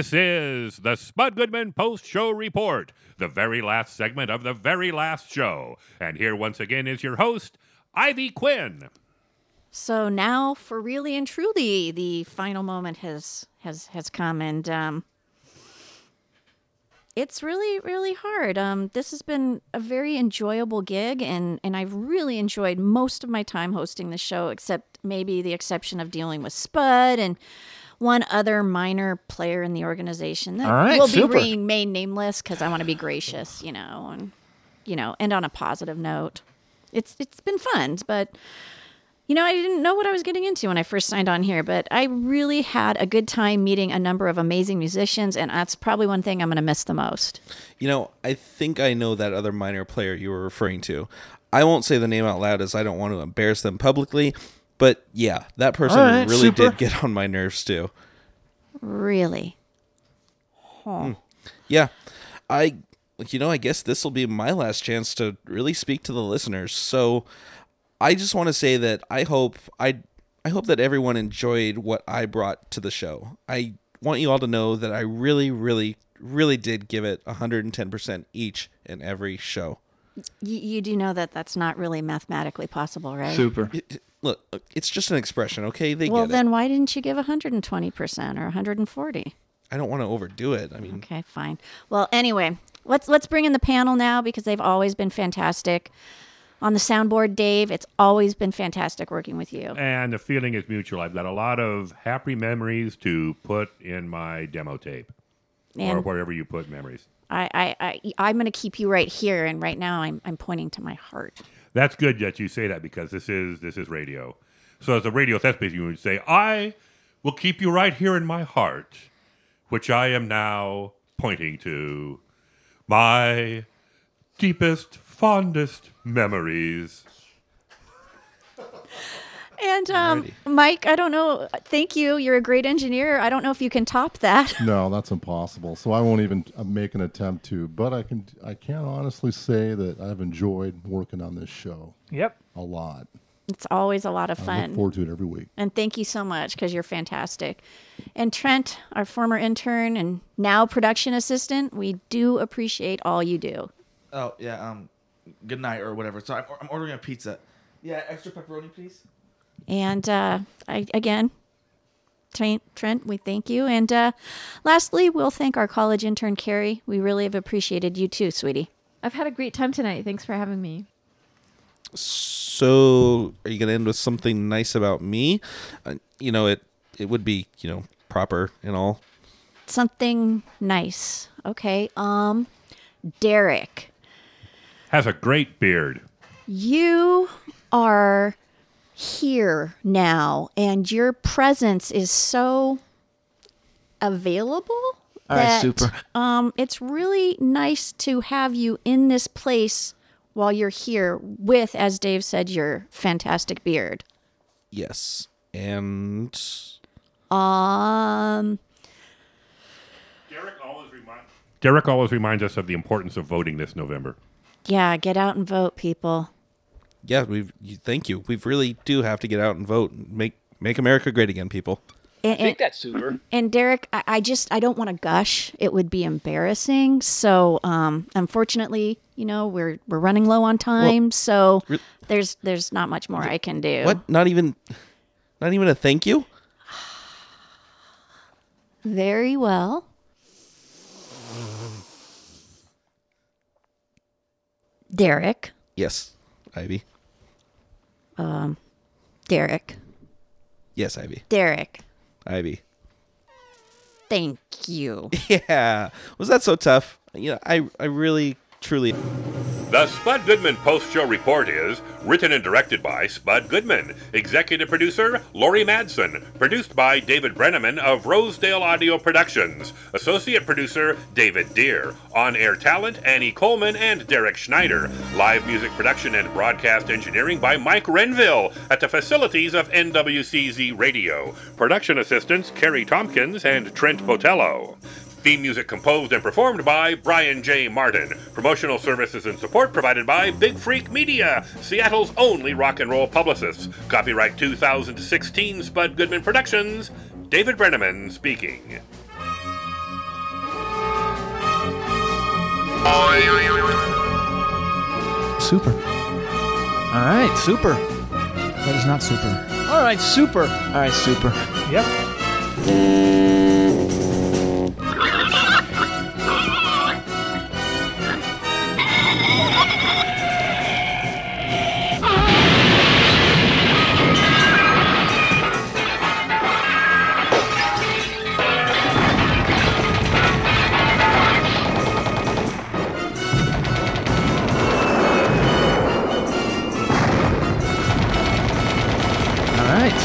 This is the Spud Goodman Post Show Report, the very last segment of the very last show. And here once again is your host, Ivy Quinn. So now, for really and truly, the final moment has has has come, and um, it's really really hard. Um, this has been a very enjoyable gig, and and I've really enjoyed most of my time hosting the show, except maybe the exception of dealing with Spud and one other minor player in the organization that All right, will super. be remain nameless because I want to be gracious, you know, and you know, end on a positive note. It's it's been fun, but you know, I didn't know what I was getting into when I first signed on here, but I really had a good time meeting a number of amazing musicians, and that's probably one thing I'm going to miss the most. You know, I think I know that other minor player you were referring to. I won't say the name out loud as I don't want to embarrass them publicly, but yeah, that person All right, really super. did get on my nerves too. Really? Huh. Hmm. Yeah. I you know, I guess this will be my last chance to really speak to the listeners. So I just want to say that I hope I I hope that everyone enjoyed what I brought to the show. I want you all to know that I really really really did give it 110% each and every show. Y- you do know that that's not really mathematically possible, right? It- it- look, look, it's just an expression, okay? They well, get then it. why didn't you give 120% or 140? I don't want to overdo it. I mean, Okay, fine. Well, anyway, let's let's bring in the panel now because they've always been fantastic. On the soundboard, Dave, it's always been fantastic working with you. And the feeling is mutual. I've got a lot of happy memories to put in my demo tape or wherever you put memories. I, I, I I'm going to keep you right here, and right now I'm I'm pointing to my heart. That's good that you say that because this is this is radio. So as a radio thespian, you would say, "I will keep you right here in my heart, which I am now pointing to my deepest, fondest memories." And um, Mike, I don't know. Thank you. You're a great engineer. I don't know if you can top that. (laughs) No, that's impossible. So I won't even uh, make an attempt to. But I can. I can honestly say that I've enjoyed working on this show. Yep. A lot. It's always a lot of I fun. look forward to it every week. And thank you so much because you're fantastic. And Trent, our former intern and now production assistant, we do appreciate all you do. Oh yeah. Um, good night or whatever. So I'm, I'm ordering a pizza. Yeah, extra pepperoni, please. And uh, I, again, Trent, Trent, we thank you. And uh, lastly, we'll thank our college intern, Carrie. We really have appreciated you too, sweetie. I've had a great time tonight. Thanks for having me. So, are you going to end with something nice about me? Uh, you know, it it would be, you know, proper and all. Something nice. Okay. Um, Derek, Has a great beard. you are here now, and your presence is so available. All right, that, super. Um, it's really nice to have you in this place while you're here with, as Dave said, your fantastic beard. Yes. And Um, Derek always reminds us of the importance of voting this November. yeah, get out and vote, people. Yeah, we've thank you. We really do have to get out and vote and make make America great again, people. And, and- that's super. And Derek, I, I just I don't want to gush. It would be embarrassing. So, um, unfortunately, you know, we're we're running low on time. so re- there's there's not much more I can do. What? Not even not even a thank you? Very well. Derek, Yes, Ivy. Um, Derek, Yes, Ivy. Derek. Ivy. Thank you. (laughs) Yeah. Was that so tough? You know, I I really truly. The Spud Goodman Post Show Report is written and directed by Spud Goodman, executive producer Lori Madsen, produced by David Brenneman of Rosedale Audio Productions, associate producer David Deere, on air talent Annie Coleman and Derek Schneider, live music production and broadcast engineering by Mike Renville at the facilities of NWCZ Radio, production assistants Kerry Tompkins and Trent Botello. Theme music composed and performed by Brian J. Martin. Promotional services and support provided by Big Freak Media, Seattle's only rock and roll publicists. Copyright 2016 Spud Goodman Productions. David Brenneman speaking. Super. All right, super. That is not super. All right, super. All right, super. Yep.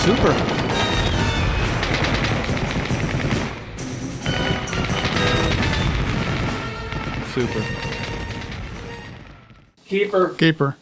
Super. Super. Keeper. Keeper.